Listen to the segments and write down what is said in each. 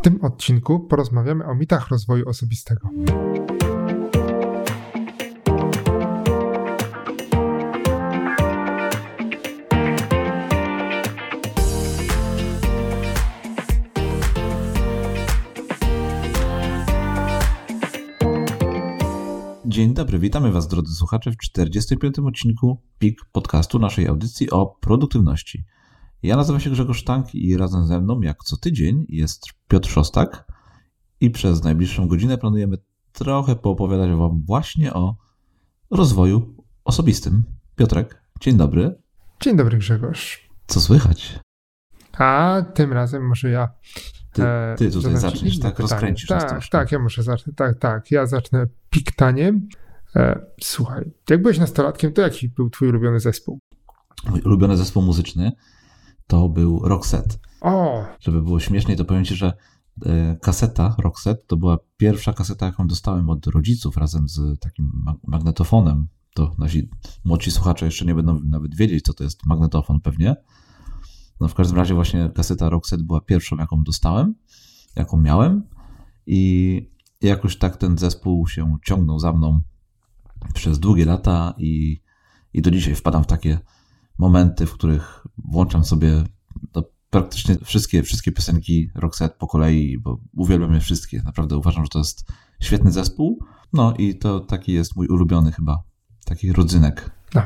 W tym odcinku porozmawiamy o mitach rozwoju osobistego. Dzień dobry, witamy Was drodzy słuchacze w 45. odcinku PIK podcastu naszej audycji o produktywności. Ja nazywam się Grzegorz Sztank i razem ze mną, jak co tydzień, jest Piotr Szostak i przez najbliższą godzinę planujemy trochę poopowiadać Wam właśnie o rozwoju osobistym. Piotrek, dzień dobry. Dzień dobry Grzegorz. Co słychać? A tym razem może ja. Ty, e, ty tutaj zaczniesz, tak? Pytanie. Rozkręcisz tak, Tak, ja muszę zacząć. Tak, tak. Ja zacznę piktaniem. E, słuchaj, jak byłeś nastolatkiem, to jaki był twój ulubiony zespół? Mój ulubiony zespół muzyczny to był Roxette. O! Żeby było śmieszniej, to powiem ci, że e, kaseta Roxette to była pierwsza kaseta, jaką dostałem od rodziców razem z takim magnetofonem. To nasi młodsi słuchacze jeszcze nie będą nawet wiedzieć, co to jest magnetofon pewnie. No w każdym razie właśnie kaseta Roxette była pierwszą, jaką dostałem, jaką miałem i jakoś tak ten zespół się ciągnął za mną przez długie lata i, i do dzisiaj wpadam w takie momenty, w których włączam sobie praktycznie wszystkie, wszystkie piosenki Roxette po kolei, bo uwielbiam je wszystkie. Naprawdę uważam, że to jest świetny zespół. No i to taki jest mój ulubiony chyba, taki rodzynek. No.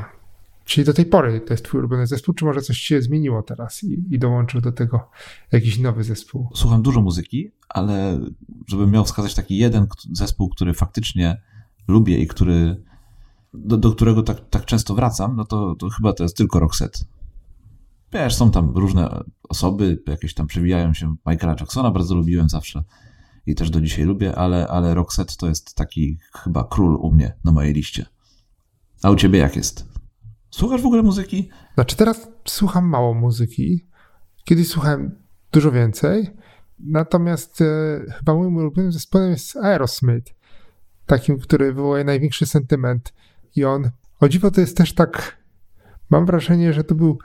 Czyli do tej pory to jest twój ulubiony zespół, czy może coś się zmieniło teraz i, i dołączył do tego jakiś nowy zespół? Słucham dużo muzyki, ale żebym miał wskazać taki jeden zespół, który faktycznie lubię i który do, do którego tak, tak często wracam, no to, to chyba to jest tylko Roxette. Wiesz, są tam różne osoby, jakieś tam przewijają się. Michaela Jacksona bardzo lubiłem zawsze i też do dzisiaj lubię, ale, ale Roxette to jest taki chyba król u mnie na mojej liście. A u ciebie jak jest? Słuchasz w ogóle muzyki? Znaczy teraz słucham mało muzyki. Kiedyś słuchałem dużo więcej. Natomiast e, chyba moim ulubionym zespołem jest Aerosmith. Takim, który wywołuje największy sentyment i on, o dziwo, to jest też tak, mam wrażenie, że to był,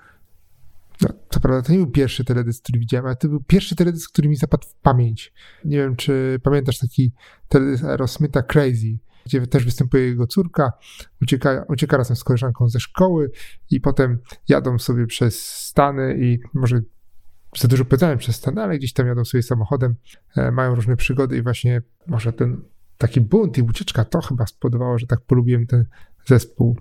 no, co prawda to nie był pierwszy teledysk, który widziałem, ale to był pierwszy teledysk, który mi zapadł w pamięć. Nie wiem, czy pamiętasz taki teledysk Aerosmitha Crazy, gdzie też występuje jego córka, ucieka, ucieka razem z koleżanką ze szkoły i potem jadą sobie przez Stany i może za dużo powiedziałem przez Stany, ale gdzieś tam jadą sobie samochodem, e, mają różne przygody i właśnie może ten taki bunt i ucieczka to chyba spowodowało, że tak polubiłem ten zespół.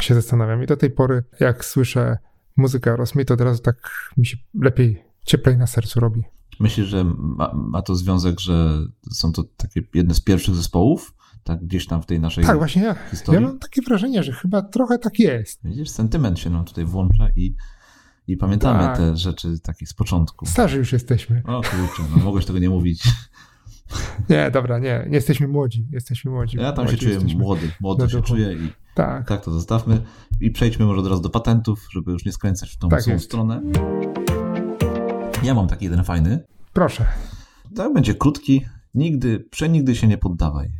Się zastanawiam i do tej pory, jak słyszę muzykę Aerosmith, to od razu tak mi się lepiej, cieplej na sercu robi. Myślisz, że ma, ma, to związek, że są to takie jedne z pierwszych zespołów, tak gdzieś tam w tej naszej Tak, właśnie ja, historii? ja mam takie wrażenie, że chyba trochę tak jest. Widzisz, sentyment się nam tutaj włącza i, i pamiętamy tak. te rzeczy takie z początku. Starzy już jesteśmy. O kurczę, no mogłeś tego nie mówić. Nie, dobra, nie, nie jesteśmy młodzi, jesteśmy młodzi. Ja tam młodzi się czuję młody, młody się czuję i tak. tak to zostawmy i przejdźmy może teraz do patentów, żeby już nie skręcać w tą tak samą stronę. Ja mam taki jeden fajny. Proszę. Tak, będzie krótki. Nigdy, przenigdy się nie poddawaj.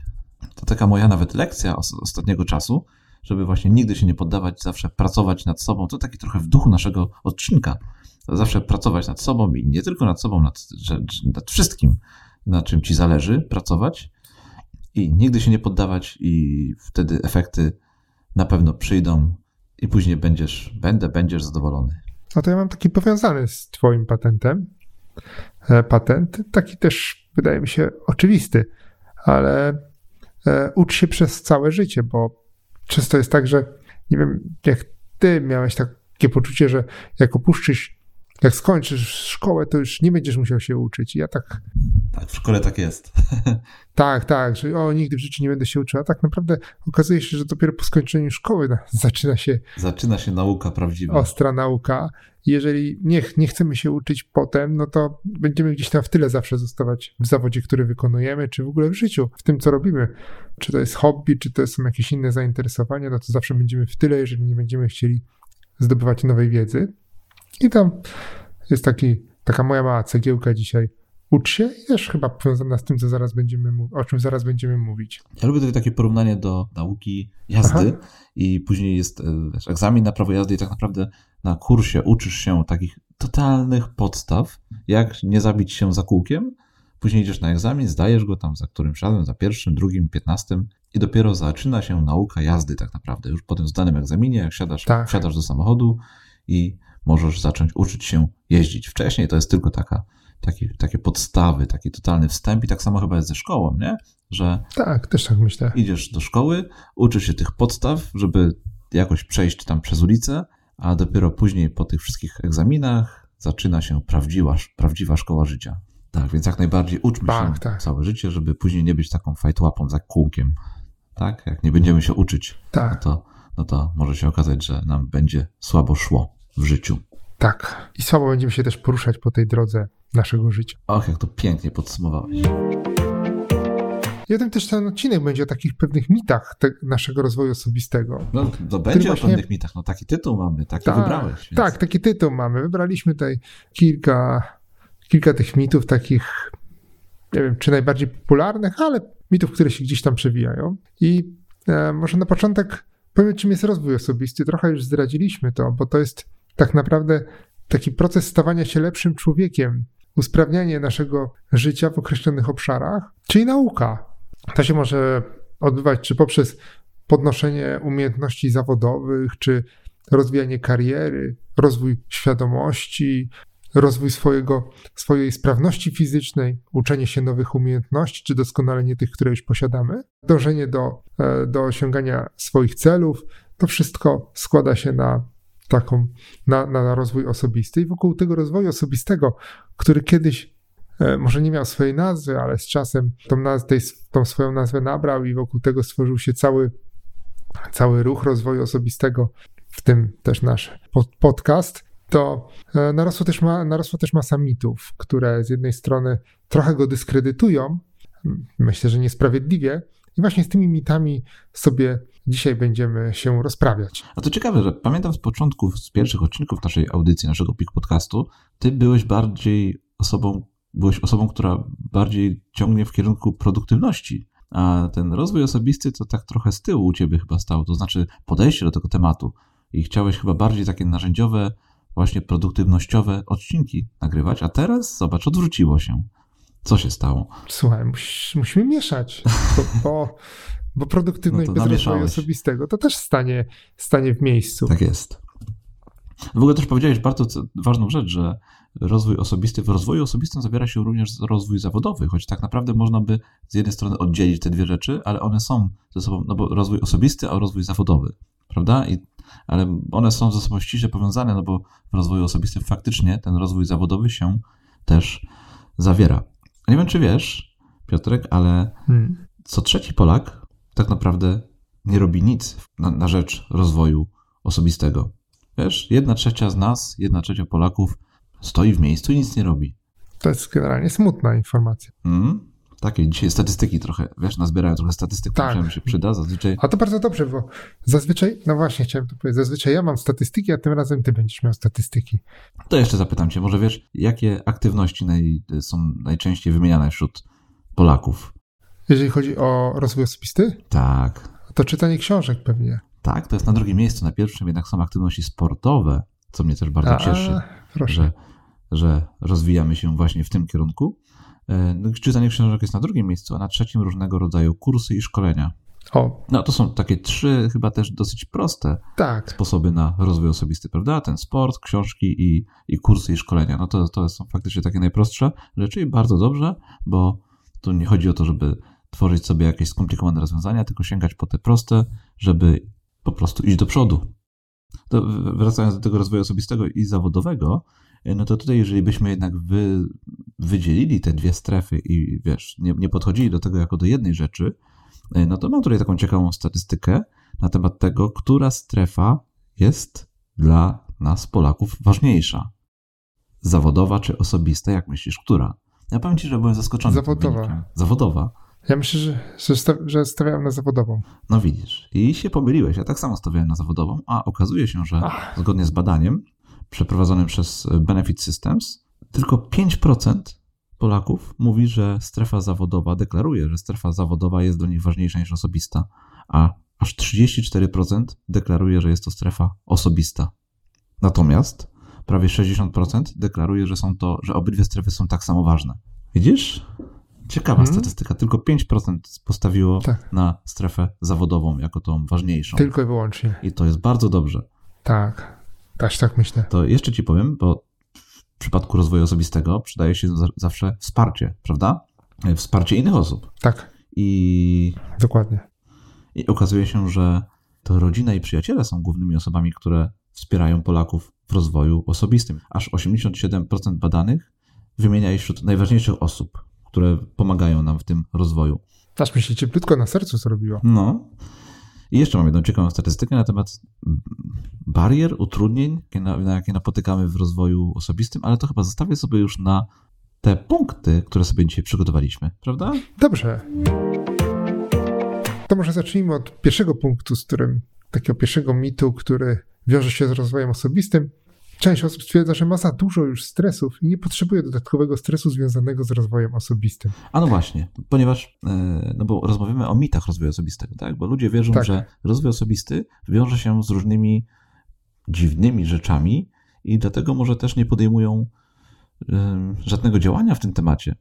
To taka moja nawet lekcja ostatniego czasu, żeby właśnie nigdy się nie poddawać, zawsze pracować nad sobą. To taki trochę w duchu naszego odcinka. Zawsze pracować nad sobą i nie tylko nad sobą, nad, nad wszystkim na czym ci zależy, pracować i nigdy się nie poddawać, i wtedy efekty na pewno przyjdą, i później będziesz, będę, będziesz zadowolony. No to ja mam taki powiązany z Twoim patentem. E, patent, taki też wydaje mi się oczywisty, ale e, ucz się przez całe życie, bo często jest tak, że nie wiem, jak Ty miałeś takie poczucie, że jak opuszczysz jak skończysz szkołę, to już nie będziesz musiał się uczyć. ja tak. Tak, w szkole tak jest. tak, tak, że o, nigdy w życiu nie będę się uczył. A tak naprawdę okazuje się, że dopiero po skończeniu szkoły zaczyna się. Zaczyna się nauka prawdziwa. Ostra nauka. Jeżeli nie, nie chcemy się uczyć potem, no to będziemy gdzieś tam w tyle zawsze zostawać w zawodzie, który wykonujemy, czy w ogóle w życiu, w tym, co robimy. Czy to jest hobby, czy to są jakieś inne zainteresowania, no to zawsze będziemy w tyle, jeżeli nie będziemy chcieli zdobywać nowej wiedzy. I tam jest taki, taka moja mała cegiełka dzisiaj. Ucz się i też chyba powiązana z tym, co zaraz będziemy, o czym zaraz będziemy mówić. Ja lubię tutaj takie porównanie do nauki jazdy Aha. i później jest e, wiesz, egzamin na prawo jazdy i tak naprawdę na kursie uczysz się takich totalnych podstaw, jak nie zabić się za kółkiem, później idziesz na egzamin, zdajesz go tam za którymś razem, za pierwszym, drugim, piętnastym i dopiero zaczyna się nauka jazdy tak naprawdę. Już po tym zdanym egzaminie, jak siadasz, Tak. wsiadasz do samochodu i możesz zacząć uczyć się jeździć. Wcześniej to jest tylko taka, taki, takie podstawy, taki totalny wstęp i tak samo chyba jest ze szkołą, nie? Że Tak, też tak myślę. idziesz do szkoły, uczysz się tych podstaw, żeby jakoś przejść tam przez ulicę, a dopiero później po tych wszystkich egzaminach zaczyna się prawdziwa, prawdziwa szkoła życia. Tak, więc jak najbardziej uczmy Tak, się tak. całe życie, żeby później nie być taką fajtłapą za kółkiem. Tak, jak nie będziemy się uczyć, no Tak, to, no to może się okazać, że nam będzie słabo szło w życiu. tak. I słabo będziemy się też poruszać po tej drodze naszego życia. Och, jak to pięknie podsumowałeś. Tym też ten odcinek będzie o takich pewnych mitach te, naszego rozwoju osobistego. No, to będzie właśnie- o pewnych mitach. No taki tytuł mamy, taki Tak, wybrałeś. Więc... Tak, taki tytuł mamy. Wybraliśmy tutaj kilka, kilka tych mitów, takich, nie wiem, czy najbardziej popularnych, ale mitów, które się gdzieś tam przewijają. I e, może na początek powiem, czym jest rozwój osobisty. Trochę już zdradziliśmy to, bo to jest tak naprawdę taki proces stawania się lepszym człowiekiem, usprawnianie naszego życia w określonych obszarach, czyli nauka. To się może odbywać czy poprzez podnoszenie umiejętności zawodowych, czy rozwijanie kariery, rozwój świadomości, rozwój swojego, swojej sprawności fizycznej, uczenie się nowych umiejętności, czy doskonalenie tych, które już posiadamy, dążenie do, e, do osiągania swoich celów. To wszystko składa się na taką, na, na rozwój osobisty. I wokół tego rozwoju osobistego, który kiedyś e, może nie miał swojej nazwy, ale z czasem tą, naz- tej, tą swoją nazwę nabrał i wokół tego stworzył się cały, cały ruch rozwoju osobistego, w tym też nasz pod- podcast, to e, narosło też, ma, narosła też masa mitów, które z jednej strony trochę go dyskredytują, myślę, że niesprawiedliwie, i właśnie z tymi mitami sobie dzisiaj będziemy się rozprawiać. A to ciekawe, że pamiętam z początku, z pierwszych odcinków naszej audycji, naszego PIK podcastu, ty byłeś bardziej osobą, byłeś osobą, która bardziej ciągnie w kierunku produktywności. A ten rozwój osobisty to tak trochę z tyłu u ciebie chyba stało, to znaczy podejście do tego tematu. I chciałeś chyba bardziej takie narzędziowe, właśnie produktywnościowe odcinki nagrywać, a teraz, zobacz, odwróciło się. Co się stało? Słuchaj, mus, musimy mieszać, bo, bo, bo produktywność No bez rozwoju osobistego to też stanie, stanie w miejscu. Tak jest. W ogóle też powiedziałeś bardzo ważną rzecz, że rozwój osobisty, w rozwoju osobistym zawiera się również rozwój zawodowy, choć tak naprawdę można by z jednej strony oddzielić te dwie rzeczy, ale one są ze sobą, no bo rozwój osobisty, a rozwój zawodowy, prawda? I, ale one są ze sobą ściśle powiązane, no bo w rozwoju osobistym faktycznie ten rozwój zawodowy się też zawiera. Nie wiem, czy wiesz, Piotrek, ale Hmm. co trzeci Polak tak naprawdę nie robi nic na, na rzecz rozwoju osobistego. Wiesz, jedna trzecia z nas, jedna trzecia Polaków stoi w miejscu i nic nie robi. To jest generalnie smutna informacja. Mm? Takie dzisiaj statystyki trochę, wiesz, nazbierają trochę statystyk, Tak. które mi się przyda. Zazwyczaj A to bardzo dobrze, bo zazwyczaj, no właśnie chciałem to powiedzieć, zazwyczaj ja mam statystyki, a tym razem ty będziesz miał statystyki. To jeszcze zapytam cię, może wiesz, jakie aktywności naj, są najczęściej wymieniane wśród Polaków? Jeżeli chodzi o rozwój osobisty, Tak, to czytanie książek pewnie. tak, to jest na drugim miejscu. Na pierwszym jednak są aktywności sportowe, co mnie też bardzo cieszy. proszę. że, że rozwijamy się właśnie w tym kierunku. E, no, Czytanie książek jest na drugim miejscu, a na trzecim różnego rodzaju kursy i szkolenia. O, No to są takie trzy chyba też dosyć proste tak. sposoby na rozwój osobisty, prawda? Ten sport, książki i, i kursy i szkolenia. No to, to są faktycznie takie najprostsze rzeczy i bardzo dobrze, bo tu nie chodzi o to, żeby tworzyć sobie jakieś skomplikowane rozwiązania, tylko sięgać po te proste, żeby po prostu iść do przodu. To wracając do tego rozwoju osobistego i zawodowego, e, no to tutaj, jeżeli byśmy jednak wy, wydzielili te dwie strefy i wiesz, nie, nie podchodzili do tego jako do jednej rzeczy, e, no to mam tutaj taką ciekawą statystykę na temat tego, która strefa jest dla nas, Polaków, ważniejsza. Zawodowa czy osobista? Jak myślisz, która? Ja powiem ci, że byłem zaskoczony. Zawodowa. Zawodowa. Ja myślę, że, że, sta, że stawiałem na zawodową. No widzisz. I się pomyliłeś. Ja tak samo stawiałem na zawodową, a okazuje się, że Ach. zgodnie z badaniem przeprowadzonym przez Benefit Systems, tylko 5% Polaków mówi, że strefa zawodowa, deklaruje, że strefa zawodowa jest dla nich ważniejsza niż osobista, a aż 34% deklaruje, że jest to strefa osobista. Natomiast prawie 60% deklaruje, że są to, że obydwie strefy są tak samo ważne. Widzisz? Ciekawa hmm. statystyka. Tylko 5% postawiło tak. na strefę zawodową jako tą ważniejszą. Tylko i wyłącznie. I to jest bardzo dobrze. Tak, też tak myślę. To jeszcze ci powiem, bo w przypadku rozwoju osobistego przydaje się zawsze wsparcie, prawda? Wsparcie innych osób. Tak. I. Dokładnie. I okazuje się, że to rodzina i przyjaciele są głównymi osobami, które wspierają Polaków w rozwoju osobistym. Aż 87% badanych wymienia je wśród najważniejszych osób, które pomagają nam w tym rozwoju. Aż mi się cieplutko na sercu zrobiło. No. I jeszcze mam jedną ciekawą statystykę na temat barier, utrudnień, na jakie napotykamy w rozwoju osobistym, ale to chyba zostawię sobie już na te punkty, które sobie dzisiaj przygotowaliśmy, prawda? Dobrze. To może zacznijmy od pierwszego punktu, z którym, takiego pierwszego mitu, który wiąże się z rozwojem osobistym. Część osób stwierdza, że ma za dużo już stresów i nie potrzebuje dodatkowego stresu związanego z rozwojem osobistym. A no właśnie, ponieważ, e, no bo rozmawiamy o mitach rozwoju osobistego, tak? Bo ludzie wierzą, tak. że rozwój osobisty wiąże się z różnymi dziwnymi rzeczami i dlatego może też nie podejmują żadnego działania w tym temacie.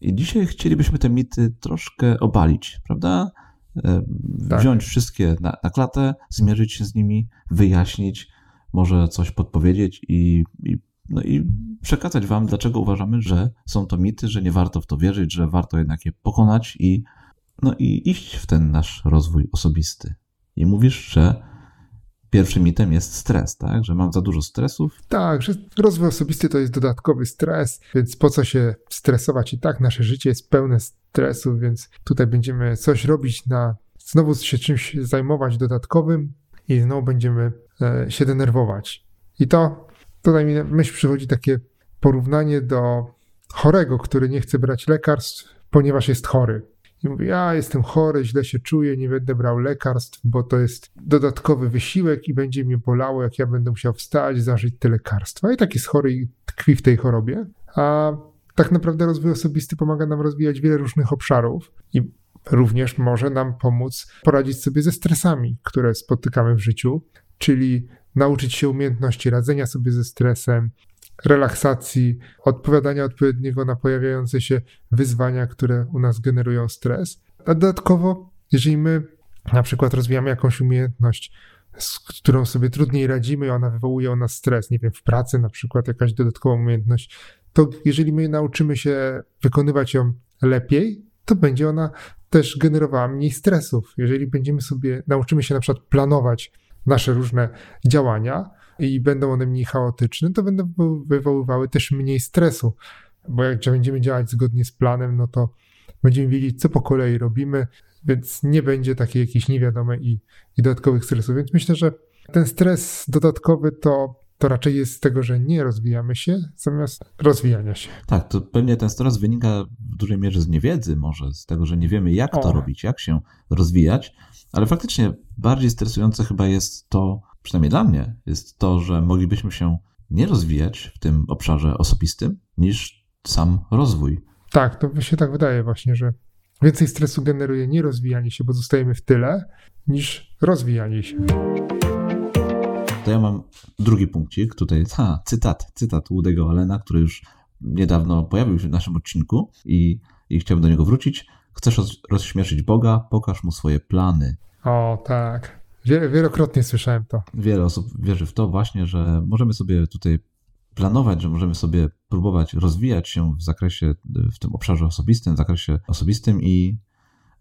I dzisiaj chcielibyśmy te mity troszkę obalić, prawda? E, tak. Wziąć wszystkie na, na klatę, zmierzyć się z nimi, wyjaśnić, może coś podpowiedzieć i, i, no i przekazać Wam, dlaczego uważamy, że są to mity, że nie warto w to wierzyć, że warto jednak je pokonać i, no i iść w ten nasz rozwój osobisty. I mówisz, że pierwszym mitem jest stres, tak? Że mam za dużo stresów. Tak, że rozwój osobisty to jest dodatkowy stres, więc po co się stresować? I tak nasze życie jest pełne stresu, więc tutaj będziemy coś robić na, znowu się czymś zajmować dodatkowym i znowu będziemy się denerwować. I to, tutaj mi myśl przychodzi takie porównanie do chorego, który nie chce brać lekarstw, ponieważ jest chory. I mówi, ja jestem chory, źle się czuję, nie będę brał lekarstw, bo to jest dodatkowy wysiłek i będzie mnie bolało, jak ja będę musiał wstać, zażyć te lekarstwa. I tak jest chory i tkwi w tej chorobie. A tak naprawdę rozwój osobisty pomaga nam rozwijać wiele różnych obszarów i również może nam pomóc poradzić sobie ze stresami, które spotykamy w życiu, czyli nauczyć się umiejętności radzenia sobie ze stresem, relaksacji, odpowiadania odpowiedniego na pojawiające się wyzwania, które u nas generują stres. A dodatkowo, jeżeli my na przykład rozwijamy jakąś umiejętność, z którą sobie trudniej radzimy, ona wywołuje u nas stres, nie wiem, w pracy na przykład jakaś dodatkowa umiejętność, to jeżeli my nauczymy się wykonywać ją lepiej, to będzie ona też generowała mniej stresów. Jeżeli będziemy sobie, nauczymy się na przykład planować nasze różne działania, i będą one mniej chaotyczne, to będą wywoływały też mniej stresu, bo jak będziemy działać zgodnie z planem, no to będziemy wiedzieć, co po kolei robimy, więc nie będzie takiej jakiejś niewiadomej i, i dodatkowych stresów. Więc myślę, że ten stres dodatkowy to to raczej jest z tego, że nie rozwijamy się, zamiast rozwijania się. Tak, to pewnie ten stres wynika w dużej mierze z niewiedzy, może z tego, że nie wiemy, jak o. to robić, jak się rozwijać, ale faktycznie bardziej stresujące chyba jest to, przynajmniej dla mnie, jest to, że moglibyśmy się nie rozwijać w tym obszarze osobistym niż sam rozwój. Tak, to się tak wydaje właśnie, że więcej stresu generuje nie rozwijanie się, bo zostajemy w tyle, niż rozwijanie się. To ja mam drugi punkcik, tutaj ha, cytat, cytat Łudego Alena, który już niedawno pojawił się w naszym odcinku i, i chciałbym do niego wrócić. Chcesz rozśmieszyć Boga, pokaż mu swoje plany. O, tak. Wielokrotnie słyszałem to. Wiele osób wierzy w to właśnie, że możemy sobie tutaj planować, że możemy sobie próbować rozwijać się w zakresie, w tym obszarze osobistym, w zakresie osobistym i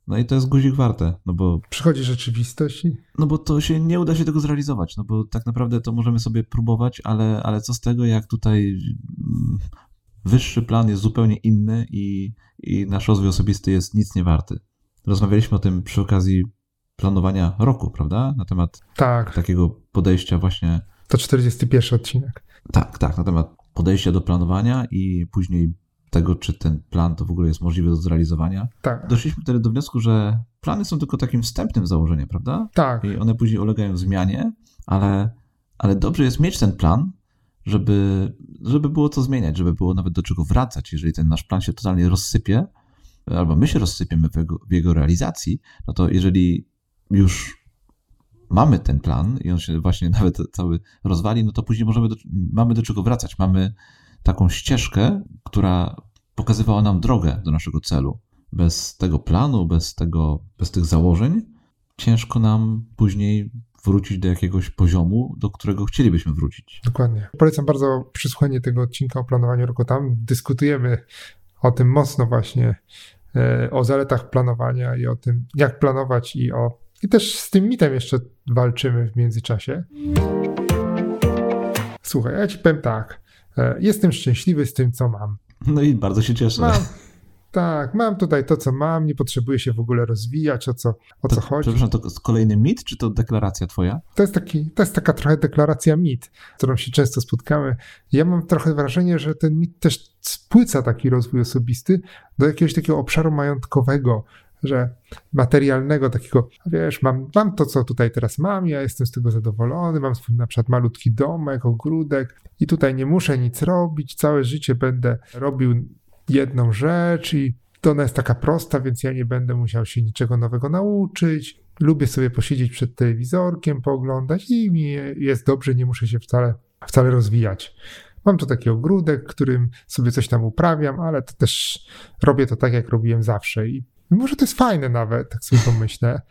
no i to jest guzik warte, no bo... Przychodzi rzeczywistość i... No bo to się, nie uda się tego zrealizować, no bo tak naprawdę to możemy sobie próbować, ale, ale co z tego, jak tutaj mm, wyższy plan jest zupełnie inny i, i nasz rozwój osobisty jest nic nie warty. Rozmawialiśmy o tym przy okazji planowania roku, prawda? Na temat tak. takiego podejścia właśnie. To 41 odcinek. Tak, tak, na temat podejścia do planowania i później tego, czy ten plan to w ogóle jest możliwy do zrealizowania. Tak. Doszliśmy wtedy do wniosku, że plany są tylko takim wstępnym założeniem, prawda? Tak. I one później ulegają zmianie, ale, ale dobrze jest mieć ten plan, żeby, żeby było co zmieniać, żeby było nawet do czego wracać. Jeżeli ten nasz plan się totalnie rozsypie, albo my się rozsypiemy w jego, w jego realizacji, no to jeżeli już mamy ten plan i on się właśnie nawet cały rozwali, no to później możemy do, mamy do czego wracać. Mamy taką ścieżkę, która pokazywała nam drogę do naszego celu. bez tego planu, bez, tego, bez tych założeń, ciężko nam później wrócić do jakiegoś poziomu, do którego chcielibyśmy wrócić. Dokładnie. Polecam bardzo przysłuchanie tego odcinka o planowaniu roku. Tam dyskutujemy o tym mocno właśnie, e, o zaletach planowania i o tym, jak planować i o... I też z tym mitem jeszcze walczymy w międzyczasie. Słuchaj, ja ci powiem tak. E, jestem szczęśliwy z tym, co mam. No i bardzo się cieszę. Mam, tak, mam tutaj to, co mam, nie potrzebuję się w ogóle rozwijać, o co, o to, co chodzi. Przepraszam, to kolejny mit, czy to deklaracja twoja? To jest, taki, to jest taka trochę deklaracja mit, z którą się często spotkamy. Ja mam trochę wrażenie, że ten mit też spłyca taki rozwój osobisty do jakiegoś takiego obszaru majątkowego, że materialnego, takiego, wiesz, mam, mam to, co tutaj teraz mam, ja jestem z tego zadowolony, mam swój na przykład malutki domek, ogródek i tutaj nie muszę nic robić, całe życie będę robił jedną rzecz i to ona jest taka prosta, więc ja nie będę musiał się niczego nowego nauczyć. Lubię sobie posiedzieć przed telewizorkiem, pooglądać i mi jest dobrze, nie muszę się wcale, wcale rozwijać. Mam tu taki ogródek, którym sobie coś tam uprawiam, ale to też robię to tak, jak robiłem zawsze. I może to jest fajne nawet, tak sobie pomyślę,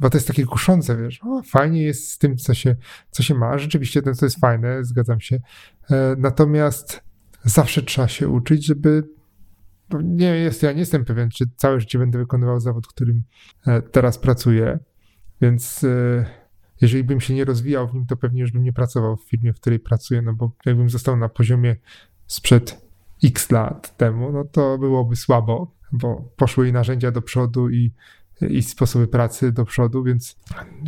bo to jest takie kuszące, wiesz, o, fajnie jest z tym, co się, co się ma. Rzeczywiście to, to jest fajne, zgadzam się. E, natomiast zawsze trzeba się uczyć, żeby nie jest, ja nie jestem pewien, czy całe życie będę wykonywał zawód, którym e, teraz pracuję, więc e, jeżeli bym się nie rozwijał w nim, to pewnie już bym nie pracował w firmie, w której pracuję, no bo jakbym został na poziomie sprzed x lat temu, no to byłoby słabo, bo poszły i narzędzia do przodu i, i sposoby pracy do przodu, więc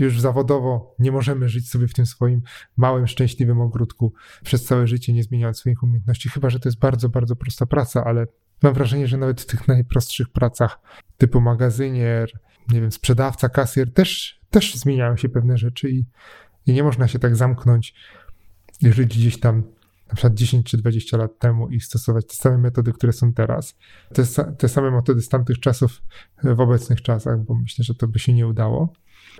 już zawodowo nie możemy żyć sobie w tym swoim małym, szczęśliwym ogródku przez całe życie, nie zmieniając swoich umiejętności, chyba że to jest bardzo, bardzo prosta praca, ale Mam wrażenie, że nawet w tych najprostszych pracach typu magazynier, nie wiem, sprzedawca, kasjer też, też zmieniają się pewne rzeczy i, i nie można się tak zamknąć żyć gdzieś tam na przykład 10 czy 20 lat temu i stosować te same metody, które są teraz. Te, te same metody z tamtych czasów w obecnych czasach, bo myślę, że to by się nie udało.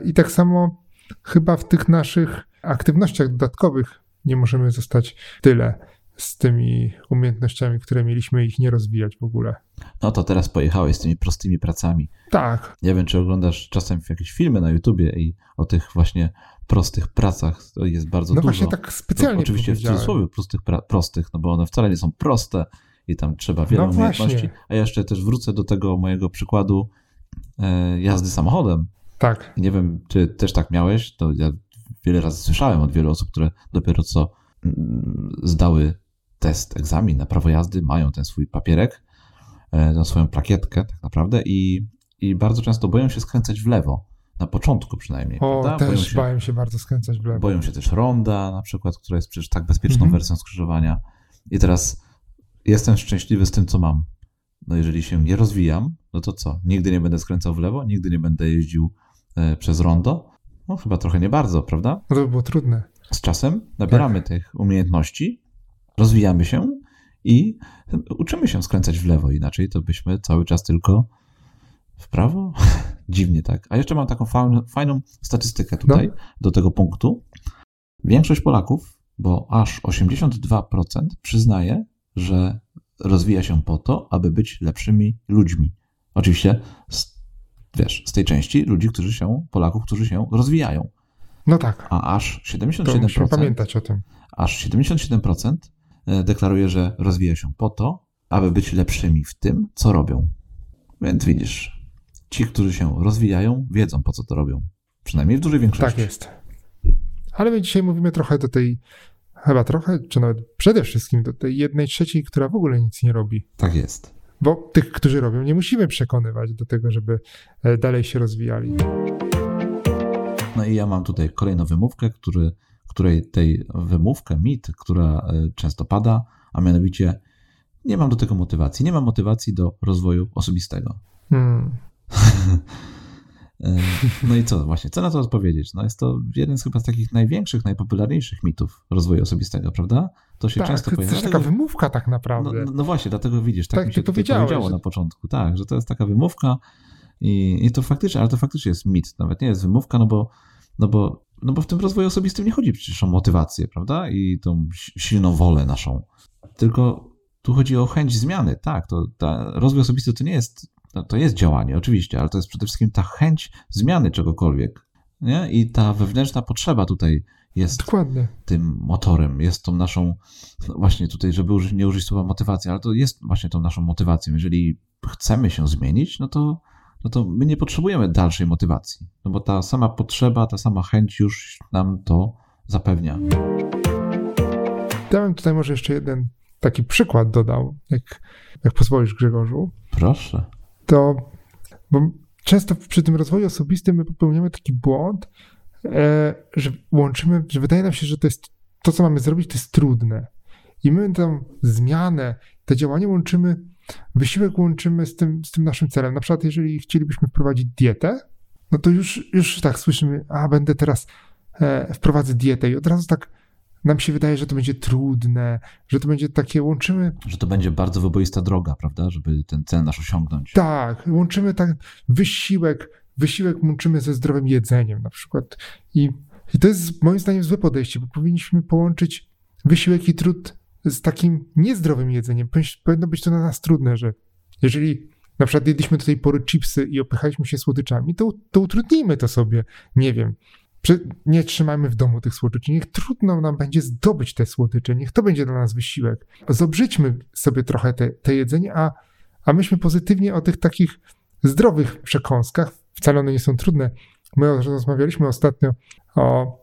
I tak samo chyba w tych naszych aktywnościach dodatkowych nie możemy zostać tyle z tymi umiejętnościami, które mieliśmy, ich nie rozwijać w ogóle. No to teraz pojechałeś z tymi prostymi pracami. Tak. Nie wiem, czy oglądasz czasem jakieś filmy na YouTubie i o tych właśnie prostych pracach to jest bardzo no dużo. No właśnie tak specjalnie to Oczywiście w cudzysłowie prostych, prostych, no bo one wcale nie są proste i tam trzeba wiele no umiejętności. A ja jeszcze też wrócę do tego mojego przykładu e, jazdy samochodem. Tak. Nie wiem, czy też tak miałeś, to ja wiele razy słyszałem od wielu osób, które dopiero co mm, zdały test, egzamin na prawo jazdy, mają ten swój papierek, e, tę swoją plakietkę tak naprawdę i, i bardzo często boją się skręcać w lewo. Na początku przynajmniej. O, prawda? też się, bałem się bardzo skręcać w lewo. Boją się też ronda na przykład, która jest przecież tak bezpieczną mhm. wersją skrzyżowania. I teraz jestem szczęśliwy z tym, co mam. No jeżeli się nie rozwijam, no to co? Nigdy nie będę skręcał w lewo, nigdy nie będę jeździł e, przez rondo. No chyba trochę nie bardzo, prawda? No to by było trudne. Z czasem nabieramy tak. tych umiejętności rozwijamy się i uczymy się skręcać w lewo, inaczej to byśmy cały czas tylko w prawo? Dziwnie, tak. A jeszcze mam taką fajną statystykę tutaj no. do tego punktu. Większość Polaków, bo aż 82% przyznaje, że rozwija się po to, aby być lepszymi ludźmi. Oczywiście, z, wiesz, z tej części ludzi, którzy się, Polaków, którzy się rozwijają. No tak. A aż 77%. To pamiętać o tym. Aż 77% E, deklaruje, że rozwija się po to, aby być lepszymi w tym, co robią. Więc widzisz, ci, którzy się rozwijają, wiedzą, po co to robią. Przynajmniej w dużej większości. Tak jest. Ale my dzisiaj mówimy trochę do tej, chyba trochę, czy nawet przede wszystkim do tej jednej trzeciej, która w ogóle nic nie robi. Tak jest. Bo tych, którzy robią, nie musimy przekonywać do tego, żeby e, dalej się rozwijali. No i ja mam tutaj kolejną wymówkę, który której tej wymówkę, mit, która e, często pada, a mianowicie nie mam do tego motywacji. Nie mam motywacji do rozwoju osobistego. Hmm. E, no i co właśnie, co na to odpowiedzieć? No jest to jeden z chyba z takich największych, najpopularniejszych mitów rozwoju osobistego, prawda? To się tak, często pojawia. To jest taka wymówka tak naprawdę. No, no, właśnie, dlatego widzisz, tak, tak mi się to powiedziało na początku, tak, że to jest taka wymówka i, i to faktycznie, ale to faktycznie jest mit, nawet nie jest wymówka, no bo, no bo no bo w tym rozwoju osobistym nie chodzi przecież o motywację, prawda? I tą silną wolę naszą. Tylko tu chodzi o chęć zmiany, tak. To ta, rozwój osobisty to nie jest no, to jest działanie, oczywiście, ale to jest przede wszystkim ta chęć zmiany czegokolwiek. Nie? I ta wewnętrzna potrzeba tutaj jest Dokładnie. tym motorem, jest tą naszą, no właśnie tutaj, żeby użyć, nie użyć słowa motywacja, ale to jest właśnie tą naszą motywacją. Jeżeli chcemy się zmienić, no to, no to my nie potrzebujemy dalszej motywacji, no bo ta sama potrzeba, ta sama chęć już nam to zapewnia. Ja bym tutaj może jeszcze jeden taki przykład dodał, jak, jak pozwolisz Grzegorzu. Proszę. To, bo często przy tym rozwoju osobistym my popełniamy taki błąd, e, że łączymy, że wydaje nam się, że to jest to, co mamy zrobić, to jest trudne. I my tę zmianę, te działanie łączymy, wysiłek łączymy z tym, z tym naszym celem. Na przykład, jeżeli chcielibyśmy wprowadzić dietę, no to już, już tak słyszymy, a będę teraz e, wprowadzę dietę i od razu tak nam się wydaje, że to będzie trudne, że to będzie takie, łączymy... Że to będzie bardzo wyboista droga, prawda, żeby ten cel nasz osiągnąć. Tak, łączymy tak wysiłek, wysiłek łączymy ze zdrowym jedzeniem na przykład. I, I to jest moim zdaniem złe podejście, bo powinniśmy połączyć wysiłek i trud z takim niezdrowym jedzeniem. Powinno być to na nas trudne, że jeżeli na przykład jedliśmy do tej pory chipsy i opychaliśmy się słodyczami, to, to utrudnijmy to sobie, nie wiem, nie trzymajmy w domu tych słodyczy. Niech trudno nam będzie zdobyć te słodycze, niech to będzie dla nas wysiłek. Zobrzydźmy sobie trochę te, te jedzenie, a, a myśmy pozytywnie o tych takich zdrowych przekąskach, wcale one nie są trudne. My rozmawialiśmy ostatnio o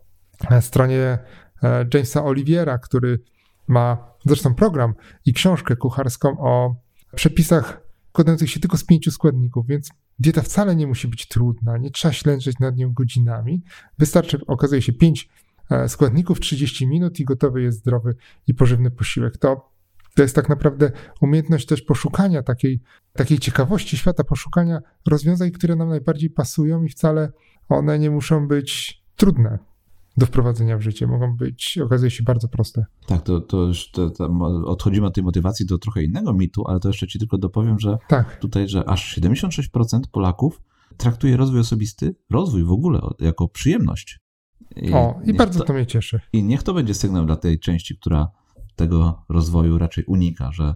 stronie e, Jamesa Oliviera, który ma zresztą program i książkę kucharską o przepisach składających się tylko z pięciu składników, więc Dieta wcale nie musi być trudna, nie trzeba ślęczeć nad nią godzinami. Wystarczy, okazuje się, 5 e, składników, 30 minut i gotowy jest zdrowy i pożywny posiłek. To, to jest tak naprawdę umiejętność też poszukania takiej, takiej ciekawości świata, poszukania rozwiązań, które nam najbardziej pasują i wcale one nie muszą być trudne do wprowadzenia w życie. Mogą być, okazuje się, bardzo proste. Tak, to, to już to, to odchodzimy od tej motywacji do trochę innego mitu, ale to jeszcze ci tylko dopowiem, że tak. tutaj, że aż 76% Polaków traktuje rozwój osobisty, rozwój w ogóle jako przyjemność. I o, i bardzo to, to mnie cieszy. I niech to będzie sygnał dla tej części, która tego rozwoju raczej unika, że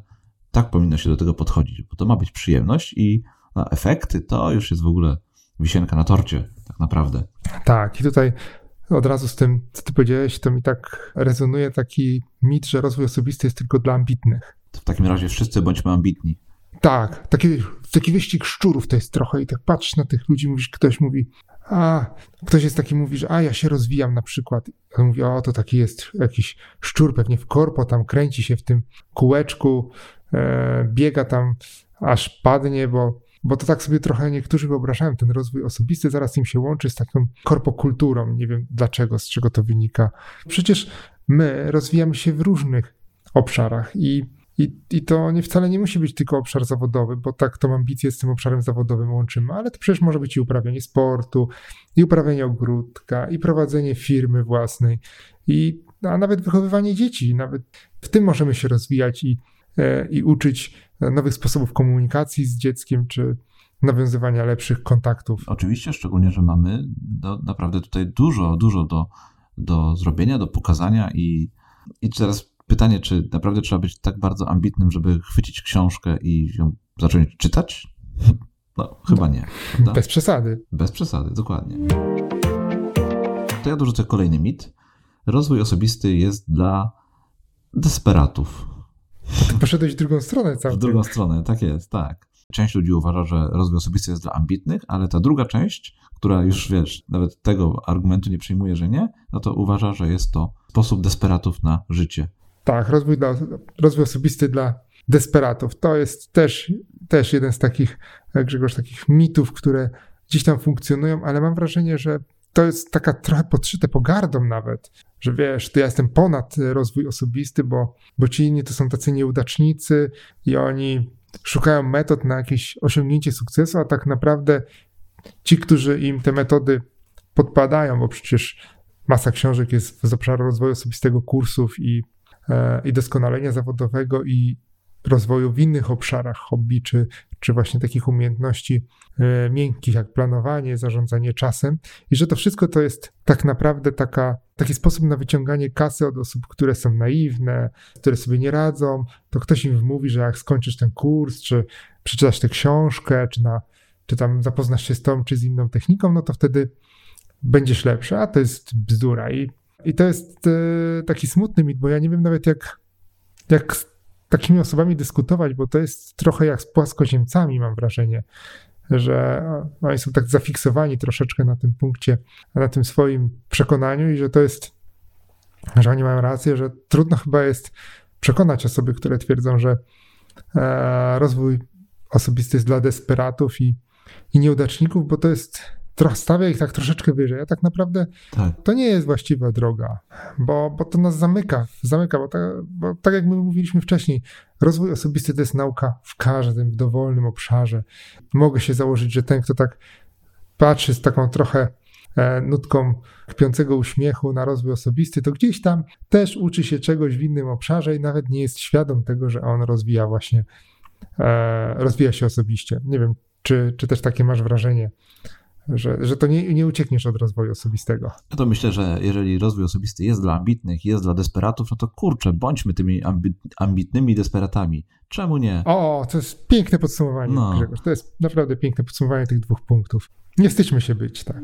tak powinno się do tego podchodzić, bo to ma być przyjemność i no, efekty to już jest w ogóle wisienka na torcie, tak naprawdę. Tak, i tutaj od razu z tym, co ty powiedziałeś, to mi tak rezonuje taki mit, że rozwój osobisty jest tylko dla ambitnych. To w takim razie wszyscy bądźmy ambitni. Tak, taki, taki wyścig szczurów to jest trochę i tak patrzysz na tych ludzi, mówisz, ktoś mówi, a, ktoś jest taki, mówi, że a, ja się rozwijam na przykład. On mówi, o, to taki jest jakiś szczur pewnie w korpo, tam kręci się w tym kółeczku, e, biega tam, aż padnie, bo bo to tak sobie trochę niektórzy wyobrażają ten rozwój osobisty, zaraz im się łączy z taką korpokulturą. Nie wiem dlaczego, z czego to wynika. Przecież my rozwijamy się w różnych obszarach i, i, i to nie wcale nie musi być tylko obszar zawodowy, bo tak tą ambicję z tym obszarem zawodowym łączymy, ale to przecież może być i uprawianie sportu, i uprawianie ogródka, i prowadzenie firmy własnej, i, a nawet wychowywanie dzieci. Nawet w tym możemy się rozwijać i, i uczyć nowych sposobów komunikacji z dzieckiem, czy nawiązywania lepszych kontaktów. Oczywiście, szczególnie, że mamy do, naprawdę tutaj dużo, dużo do, do zrobienia, do pokazania i, i teraz pytanie, czy naprawdę trzeba być tak bardzo ambitnym, żeby chwycić książkę i ją zacząć czytać? No, chyba nie. Prawda? Bez przesady. Bez przesady, dokładnie. To ja dorzucę kolejny mit. Rozwój osobisty jest dla desperatów. Poszedłeś w drugą stronę całkiem. W drugą stronę, tak jest, tak. Część ludzi uważa, że rozwój osobisty jest dla ambitnych, ale ta druga część, która już wiesz, nawet tego argumentu nie przyjmuje, że nie, no to uważa, że jest to sposób desperatów na życie. Tak, rozwój, dla, rozwój osobisty dla desperatów. To jest też, też jeden z takich, Grzegorz, takich mitów, które gdzieś tam funkcjonują, ale mam wrażenie, że to jest taka trochę podszyte pogardą nawet, że wiesz, to ja jestem ponad rozwój osobisty, bo, bo ci inni to są tacy nieudacznicy i oni szukają metod na jakieś osiągnięcie sukcesu, a tak naprawdę ci, którzy im te metody podpadają, bo przecież masa książek jest z obszaru rozwoju osobistego, kursów i, e, i doskonalenia zawodowego i rozwoju w innych obszarach hobby, czy, czy właśnie takich umiejętności e, miękkich, jak planowanie, zarządzanie czasem, i że to wszystko to jest tak naprawdę taka, taki sposób na wyciąganie kasy od osób, które są naiwne, które sobie nie radzą, to ktoś im mówi, że jak skończysz ten kurs, czy przeczytasz tę książkę, czy, na, czy tam zapoznasz się z tą, czy z inną techniką, no to wtedy będziesz lepszy, a to jest bzdura. I, i to jest e, taki smutny mit, bo ja nie wiem nawet jak, jak takimi osobami dyskutować, bo to jest trochę jak z płaskoziemcami, mam wrażenie, że oni są tak zafiksowani troszeczkę na tym punkcie, na tym swoim przekonaniu i że to jest, że oni mają rację, że trudno chyba jest przekonać osoby, które twierdzą, że e, rozwój osobisty jest dla desperatów i, i nieudaczników, bo to jest stawia ich tak troszeczkę wyżej, a tak naprawdę tak. to nie jest właściwa droga, bo, bo to nas zamyka, zamyka, bo, ta, bo tak jak my mówiliśmy wcześniej, rozwój osobisty to jest nauka w każdym, w dowolnym obszarze. Mogę się założyć, że ten, kto tak patrzy z taką trochę e, nutką kpiącego uśmiechu na rozwój osobisty, to gdzieś tam też uczy się czegoś w innym obszarze i nawet nie jest świadom tego, że on rozwija właśnie, e, rozwija się osobiście. Nie wiem, czy, czy też takie masz wrażenie że, że to nie, nie uciekniesz od rozwoju osobistego. Ja to myślę, że jeżeli rozwój osobisty jest dla ambitnych, jest dla desperatów, no to kurczę, bądźmy tymi ambi ambitnymi desperatami. Czemu nie? O, to jest piękne podsumowanie, no. Grzegorz. To jest naprawdę piękne podsumowanie tych dwóch punktów. Nie wstydźmy się być, tak.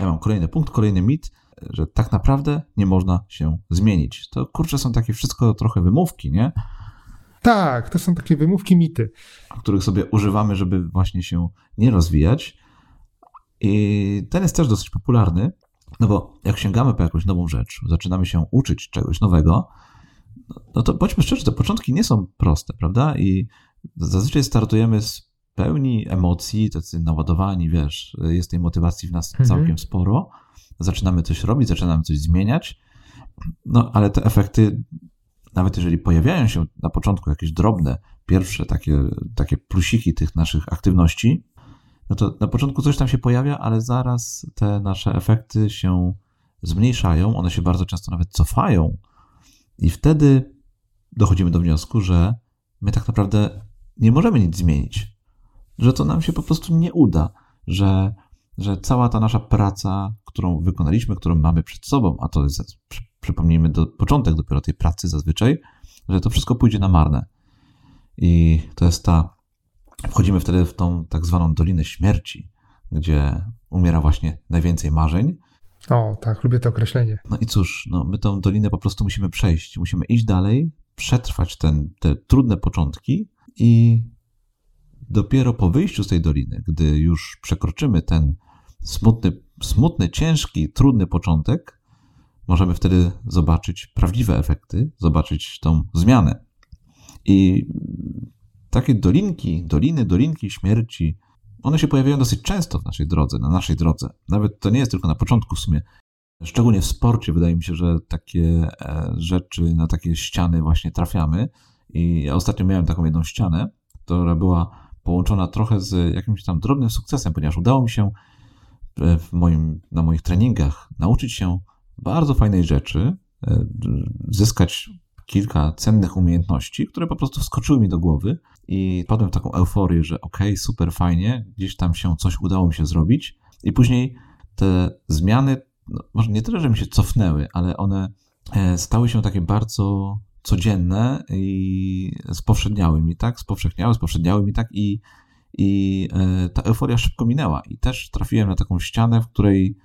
Ja mam kolejny punkt, kolejny mit, że tak naprawdę nie można się zmienić. To kurczę, są takie wszystko trochę wymówki, nie? Tak, to są takie wymówki, mity. Których sobie używamy, żeby właśnie się nie rozwijać. I ten jest też dosyć popularny, no bo jak sięgamy po jakąś nową rzecz, zaczynamy się uczyć czegoś nowego, no to bądźmy szczerzy, te początki nie są proste, prawda? I zazwyczaj startujemy z pełni emocji, tacy naładowani, wiesz, jest tej motywacji w nas mhm. całkiem sporo. Zaczynamy coś robić, zaczynamy coś zmieniać, no ale te efekty nawet jeżeli pojawiają się na początku jakieś drobne, pierwsze takie, takie plusiki tych naszych aktywności, no to na początku coś tam się pojawia, ale zaraz te nasze efekty się zmniejszają, one się bardzo często nawet cofają, i wtedy dochodzimy do wniosku, że my tak naprawdę nie możemy nic zmienić, że to nam się po prostu nie uda, że, że cała ta nasza praca, którą wykonaliśmy, którą mamy przed sobą, a to jest przypomnijmy, do, początek dopiero tej pracy zazwyczaj, że to wszystko pójdzie na marne. I to jest ta. Wchodzimy wtedy w tą tak zwaną Dolinę Śmierci, gdzie umiera właśnie najwięcej marzeń. O, tak, lubię to określenie. No i cóż, no, my tą dolinę po prostu musimy przejść. Musimy iść dalej, przetrwać ten, te trudne początki i dopiero po wyjściu z tej doliny, gdy już przekroczymy ten smutny, smutny, ciężki, trudny początek, możemy wtedy zobaczyć prawdziwe efekty, zobaczyć tą zmianę. I takie dolinki, doliny, dolinki śmierci, one się pojawiają dosyć często w naszej drodze, na naszej drodze. Nawet to nie jest tylko na początku w sumie. Szczególnie w sporcie wydaje mi się, że takie e, rzeczy, na takie ściany właśnie trafiamy. I ja ostatnio miałem taką jedną ścianę, która była połączona trochę z jakimś tam drobnym sukcesem, ponieważ udało mi się w moim, na moich treningach nauczyć się bardzo fajnej rzeczy, e, zyskać kilka cennych umiejętności, które po prostu wskoczyły mi do głowy i padłem w taką euforię, że okej, okay, super fajnie, gdzieś tam się coś udało mi się zrobić i później te zmiany, no, może nie tyle, że mi się cofnęły, ale one e, stały się takie bardzo codzienne i spowszedniały mi, tak? Spowszechniały, spowszedniały mi, tak? I, i e, ta euforia szybko minęła. I też trafiłem na taką ścianę, w której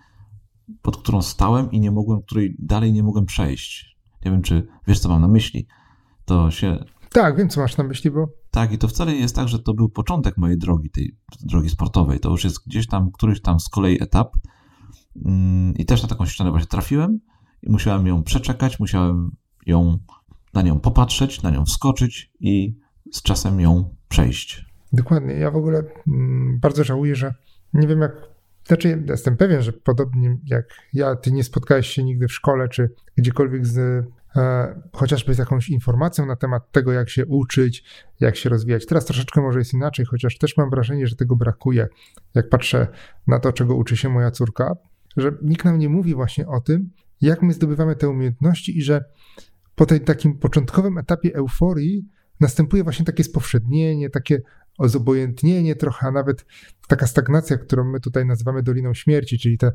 pod którą stałem i nie mogłem, której dalej nie mogłem przejść. Nie wiem, czy wiesz, co mam na myśli. To się. Tak, wiem, co masz na myśli, bo. Tak, i to wcale nie jest tak, że to był początek mojej drogi, tej drogi sportowej. To już jest gdzieś tam, któryś tam z kolei etap. Mm, I też na taką ścianę właśnie trafiłem i musiałem ją przeczekać, musiałem ją na nią popatrzeć, na nią wskoczyć i z czasem ją przejść. Dokładnie. Ja w ogóle mm, bardzo żałuję, że nie wiem, jak znaczy, jestem pewien, że podobnie jak ja, ty nie spotkałeś się nigdy w szkole czy gdziekolwiek z e, chociażby z jakąś informacją na temat tego, jak się uczyć, jak się rozwijać. Teraz troszeczkę może jest inaczej, chociaż też mam wrażenie, że tego brakuje. Jak patrzę na to, czego uczy się moja córka, że nikt nam nie mówi właśnie o tym, jak my zdobywamy te umiejętności i że po tej takim początkowym etapie euforii następuje właśnie takie spowszednienie, takie zobojętnienie trochę, a nawet taka stagnacja, którą my tutaj nazywamy Doliną Śmierci, czyli ten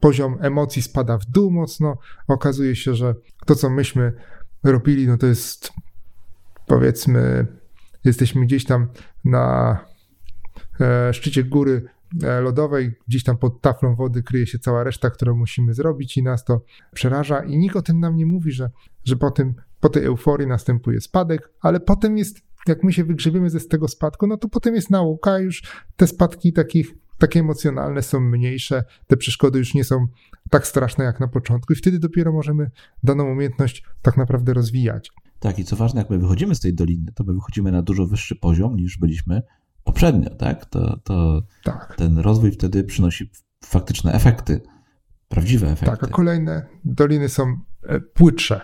poziom emocji spada w dół mocno. Okazuje się, że to, co myśmy robili, no to jest powiedzmy jesteśmy gdzieś tam na e, szczycie góry e, lodowej, gdzieś tam pod taflą wody kryje się cała reszta, którą musimy zrobić i nas to przeraża i nikt o tym nam nie mówi, że, że po, tym, po tej euforii następuje spadek, ale potem jest, jak my się wygrzebiemy ze z tego spadku, no to potem jest nauka, już te spadki takich takie emocjonalne są mniejsze, te przeszkody już nie są tak straszne jak na początku, i wtedy dopiero możemy daną umiejętność tak naprawdę rozwijać. Tak, i co ważne, jak my wychodzimy z tej doliny, to my wychodzimy na dużo wyższy poziom niż byliśmy poprzednio, tak? To, to tak. ten rozwój wtedy przynosi faktyczne efekty, prawdziwe efekty. Tak, a kolejne doliny są e, płytsze.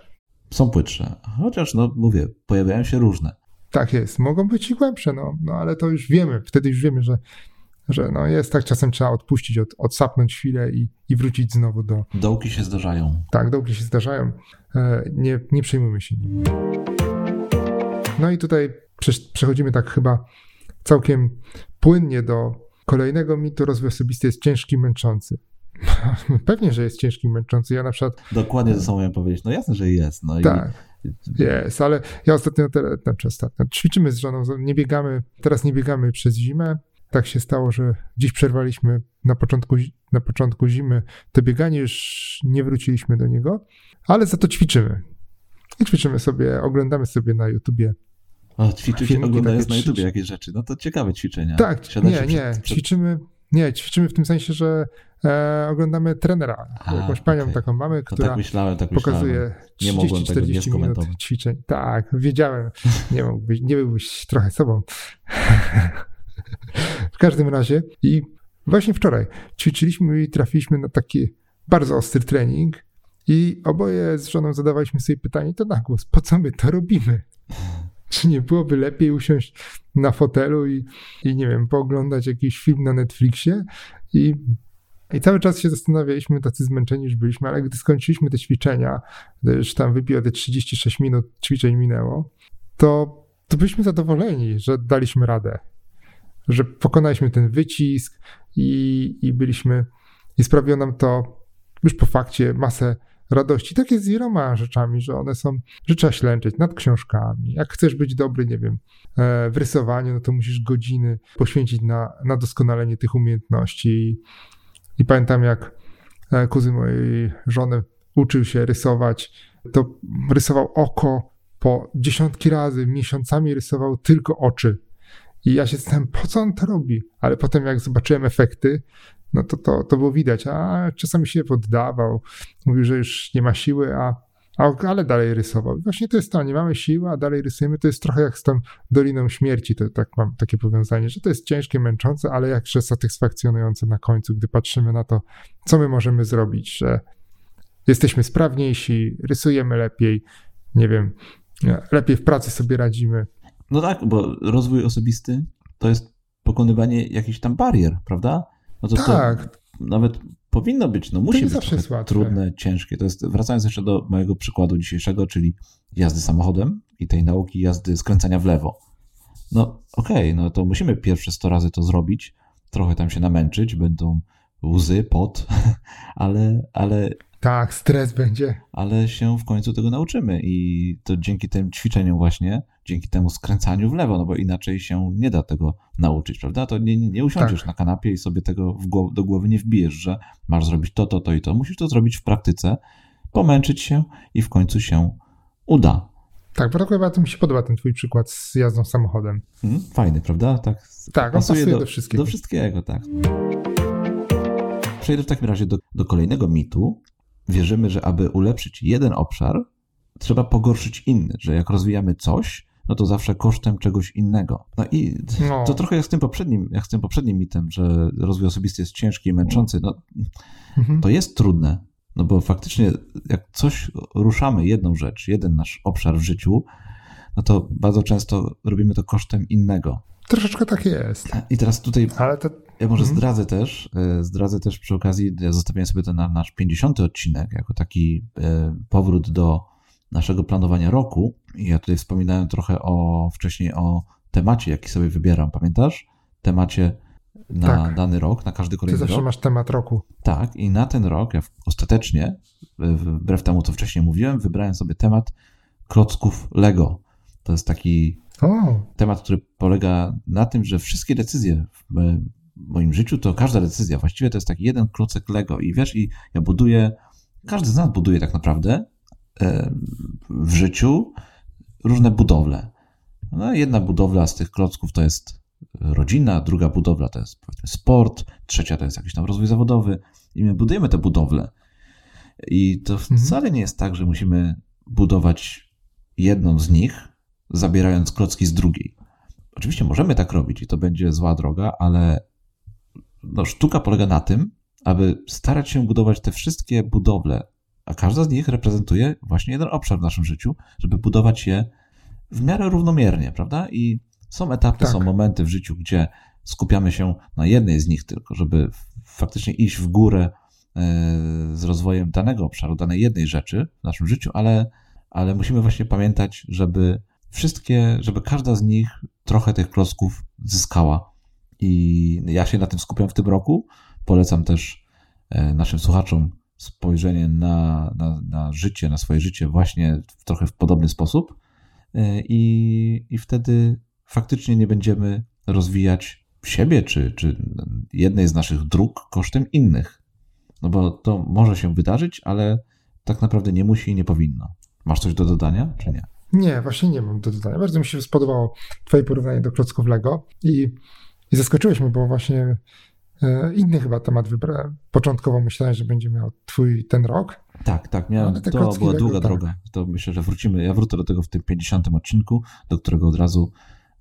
Są płytsze, chociaż, no mówię, pojawiają się różne. Tak jest, mogą być i głębsze, no, no ale to już wiemy, wtedy już wiemy, że że no jest tak, czasem trzeba odpuścić, od, odsapnąć chwilę i, i wrócić znowu do... Dołki się zdarzają. Tak, dołki się zdarzają. E, nie, nie przejmujmy się nimi. No i tutaj przechodzimy tak chyba całkiem płynnie do kolejnego mitu. Rozwój osobisty jest ciężki, męczący. Pewnie, że jest ciężki, męczący. Ja na przykład... Dokładnie to samo miałem powiedzieć. No jasne, że jest. No tak. Jest, ale ja ostatnio, znaczy ostatnio, ćwiczymy z żoną, nie biegamy, teraz nie biegamy przez zimę, tak się stało, że dziś przerwaliśmy na początku, na początku zimy to bieganie, już nie wróciliśmy do niego, ale za to ćwiczymy. I ćwiczymy sobie, oglądamy sobie na YouTubie. O, ćwiczycie oglądając na YouTubie jakieś rzeczy. No to ciekawe ćwiczenia. Tak, nie, nie. Przed, przed... Ćwiczymy, nie, ćwiczymy w tym sensie, że e, oglądamy trenera. A, jakąś panią okay. taką mamy, która no tak myślałem, tak pokazuje 30-40 minut ćwiczeń. Tak, wiedziałem. Nie, mógłbyś, nie byłbyś trochę sobą. w każdym razie i właśnie wczoraj ćwiczyliśmy i trafiliśmy na taki bardzo ostry trening i oboje z żoną zadawaliśmy sobie pytanie to na głos, po co my to robimy? Czy nie byłoby lepiej usiąść na fotelu i, i nie wiem, pooglądać jakiś film na Netflixie? I i cały czas się zastanawialiśmy, tacy zmęczeni już byliśmy, ale gdy skończyliśmy te ćwiczenia, już tam wypiło te 36 minut ćwiczeń minęło, to, to byliśmy zadowoleni, że daliśmy radę że pokonaliśmy ten wycisk i, i byliśmy, i sprawiło nam to już po fakcie masę radości. Tak jest z wieloma rzeczami, że one są, że trzeba ślęczyć nad książkami. Jak chcesz być dobry, nie wiem, e, w rysowaniu, no to musisz godziny poświęcić na, na doskonalenie tych umiejętności. I pamiętam, jak e, kuzyn mojej żony uczył się rysować, to rysował oko po dziesiątki razy, miesiącami rysował tylko oczy i ja się zastanawiam, po co on to robi? Ale potem jak zobaczyłem efekty, no to, to, to było widać, a czasami się poddawał, mówił, że już nie ma siły, a, a ale dalej rysował. Właśnie to jest to, nie mamy siły, a dalej rysujemy. To jest trochę jak z tą Doliną Śmierci, to tak mam takie powiązanie, że to jest ciężkie, męczące, ale jakże satysfakcjonujące na końcu, gdy patrzymy na to, co my możemy zrobić, że jesteśmy sprawniejsi, rysujemy lepiej, nie wiem, lepiej w pracy sobie radzimy. No tak, bo rozwój osobisty to jest pokonywanie jakichś tam barier, prawda? No to tak. To nawet powinno być, no musi być trudne, ciężkie. To jest, wracając jeszcze do mojego przykładu dzisiejszego, czyli jazdy samochodem i tej nauki jazdy skręcania w lewo. No okej, okay, no to musimy pierwsze 100 razy to zrobić, trochę tam się namęczyć, będą łzy, pot, ale, ale tak, stres będzie. Ale się w końcu tego nauczymy i to dzięki tym ćwiczeniom właśnie, dzięki temu skręcaniu w lewo, no bo inaczej się nie da tego nauczyć, prawda? To nie, nie usiądziesz tak. na kanapie i sobie tego głow do głowy nie wbijesz, że masz zrobić to, to, to i to. Musisz to zrobić w praktyce, pomęczyć się i w końcu się uda. Tak, bo bardzo mi się podoba ten twój przykład z jazdą samochodem. Hmm, fajny, prawda? Tak, tak pasuje, pasuje do, do wszystkiego. Do wszystkiego, tak. Przejdę w takim razie do, do kolejnego mitu, wierzymy, że aby ulepszyć jeden obszar, trzeba pogorszyć inny, że jak rozwijamy coś, no to zawsze kosztem czegoś innego. No i no. to trochę jak z tym poprzednim, jak z tym poprzednim mitem, że rozwój osobisty jest ciężki i męczący. No, mhm. To jest trudne, no bo faktycznie jak coś ruszamy, jedną rzecz, jeden nasz obszar w życiu, no to bardzo często robimy to kosztem innego. Troszeczkę tak jest. I teraz tutaj Ale to... ja może mhm. zdradzę też, e, zdradzę też przy okazji, ja zostawiłem sobie ten nasz 50. odcinek jako taki e, powrót do naszego planowania roku. I ja tutaj wspominałem trochę o wcześniej o temacie, jaki sobie wybieram, pamiętasz? Temacie na tak. dany rok, na każdy kolejny rok. Ty zawsze rok. masz temat roku. Tak, i na ten rok ja ostatecznie, wbrew temu, co wcześniej mówiłem, wybrałem sobie temat klocków Lego. To jest taki O, Temat, który polega na tym, że wszystkie decyzje w moim życiu, to każda decyzja właściwie to jest taki jeden klocek Lego i wiesz, i ja buduję, każdy z nas buduje tak naprawdę w życiu różne budowle. No, jedna budowla z tych klocków to jest rodzina, druga budowla to jest sport, trzecia to jest jakiś tam rozwój zawodowy i my budujemy te budowle. I to Mhm. wcale nie jest tak, że musimy budować jedną z nich, zabierając klocki z drugiej. Oczywiście możemy tak robić i to będzie zła droga, ale no, sztuka polega na tym, aby starać się budować te wszystkie budowle, a każda z nich reprezentuje właśnie jeden obszar w naszym życiu, żeby budować je w miarę równomiernie, prawda? I są etapy, Tak. są momenty w życiu, gdzie skupiamy się na jednej z nich tylko, żeby faktycznie iść w górę e, z rozwojem danego obszaru, danej jednej rzeczy w naszym życiu, ale, ale musimy właśnie pamiętać, żeby wszystkie, żeby każda z nich trochę tych klocków zyskała. I ja się na tym skupiam w tym roku. Polecam też e, naszym słuchaczom spojrzenie na, na, na życie, na swoje życie właśnie w trochę w podobny sposób. E, I, I wtedy faktycznie nie będziemy rozwijać siebie czy, czy jednej z naszych dróg kosztem innych. No bo to może się wydarzyć, ale tak naprawdę nie musi i nie powinno. Masz coś do dodania, czy nie? Nie, właśnie nie mam do dodania. Bardzo mi się spodobało Twoje porównanie do klocków Lego i, i zaskoczyłeś mnie, bo właśnie inny chyba temat wybrałem. Początkowo myślałem, że będzie miał Twój ten rok. Tak, tak, miałem, to była Lego, długa tak. droga. To myślę, że wrócimy, ja wrócę do tego w tym 50 odcinku, do którego od razu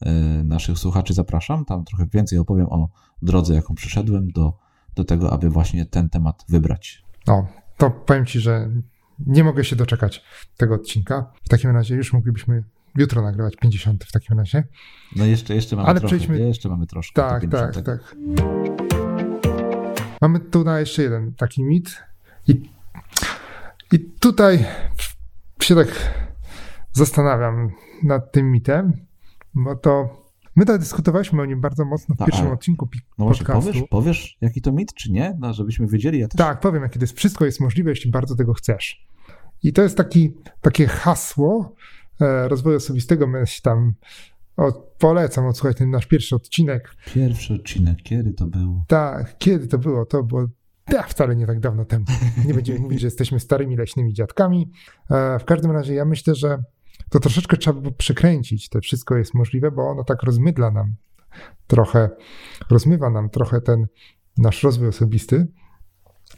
e, naszych słuchaczy zapraszam. Tam trochę więcej opowiem o drodze, jaką przyszedłem do, do tego, aby właśnie ten temat wybrać. No, to powiem Ci, że nie mogę się doczekać tego odcinka. W takim razie już moglibyśmy jutro nagrywać 50 w takim razie. No jeszcze, jeszcze mamy Ale trochę, przejdźmy- jeszcze mamy troszkę. Tak, 50. tak, tak. Mamy tu na jeszcze jeden taki mit. I, I tutaj się tak zastanawiam nad tym mitem, bo to my tak dyskutowaliśmy o nim bardzo mocno w Tak, pierwszym odcinku No właśnie, podcastu. powiesz, powiesz, jaki to mit, czy nie? No, żebyśmy wiedzieli, ja też. Tak, powiem, jakie to jest. Wszystko jest możliwe, jeśli bardzo tego chcesz. I to jest taki, takie hasło e, rozwoju osobistego. My się tam o, polecam odsłuchać ten nasz pierwszy odcinek. Pierwszy odcinek, kiedy to było? Tak, kiedy to było? To było ja, wcale nie tak dawno temu. Nie będziemy mówić, że jesteśmy starymi leśnymi dziadkami. E, w każdym razie ja myślę, że to troszeczkę trzeba by przekręcić. To wszystko jest możliwe, bo ono tak rozmydla nam trochę, rozmywa nam trochę ten nasz rozwój osobisty,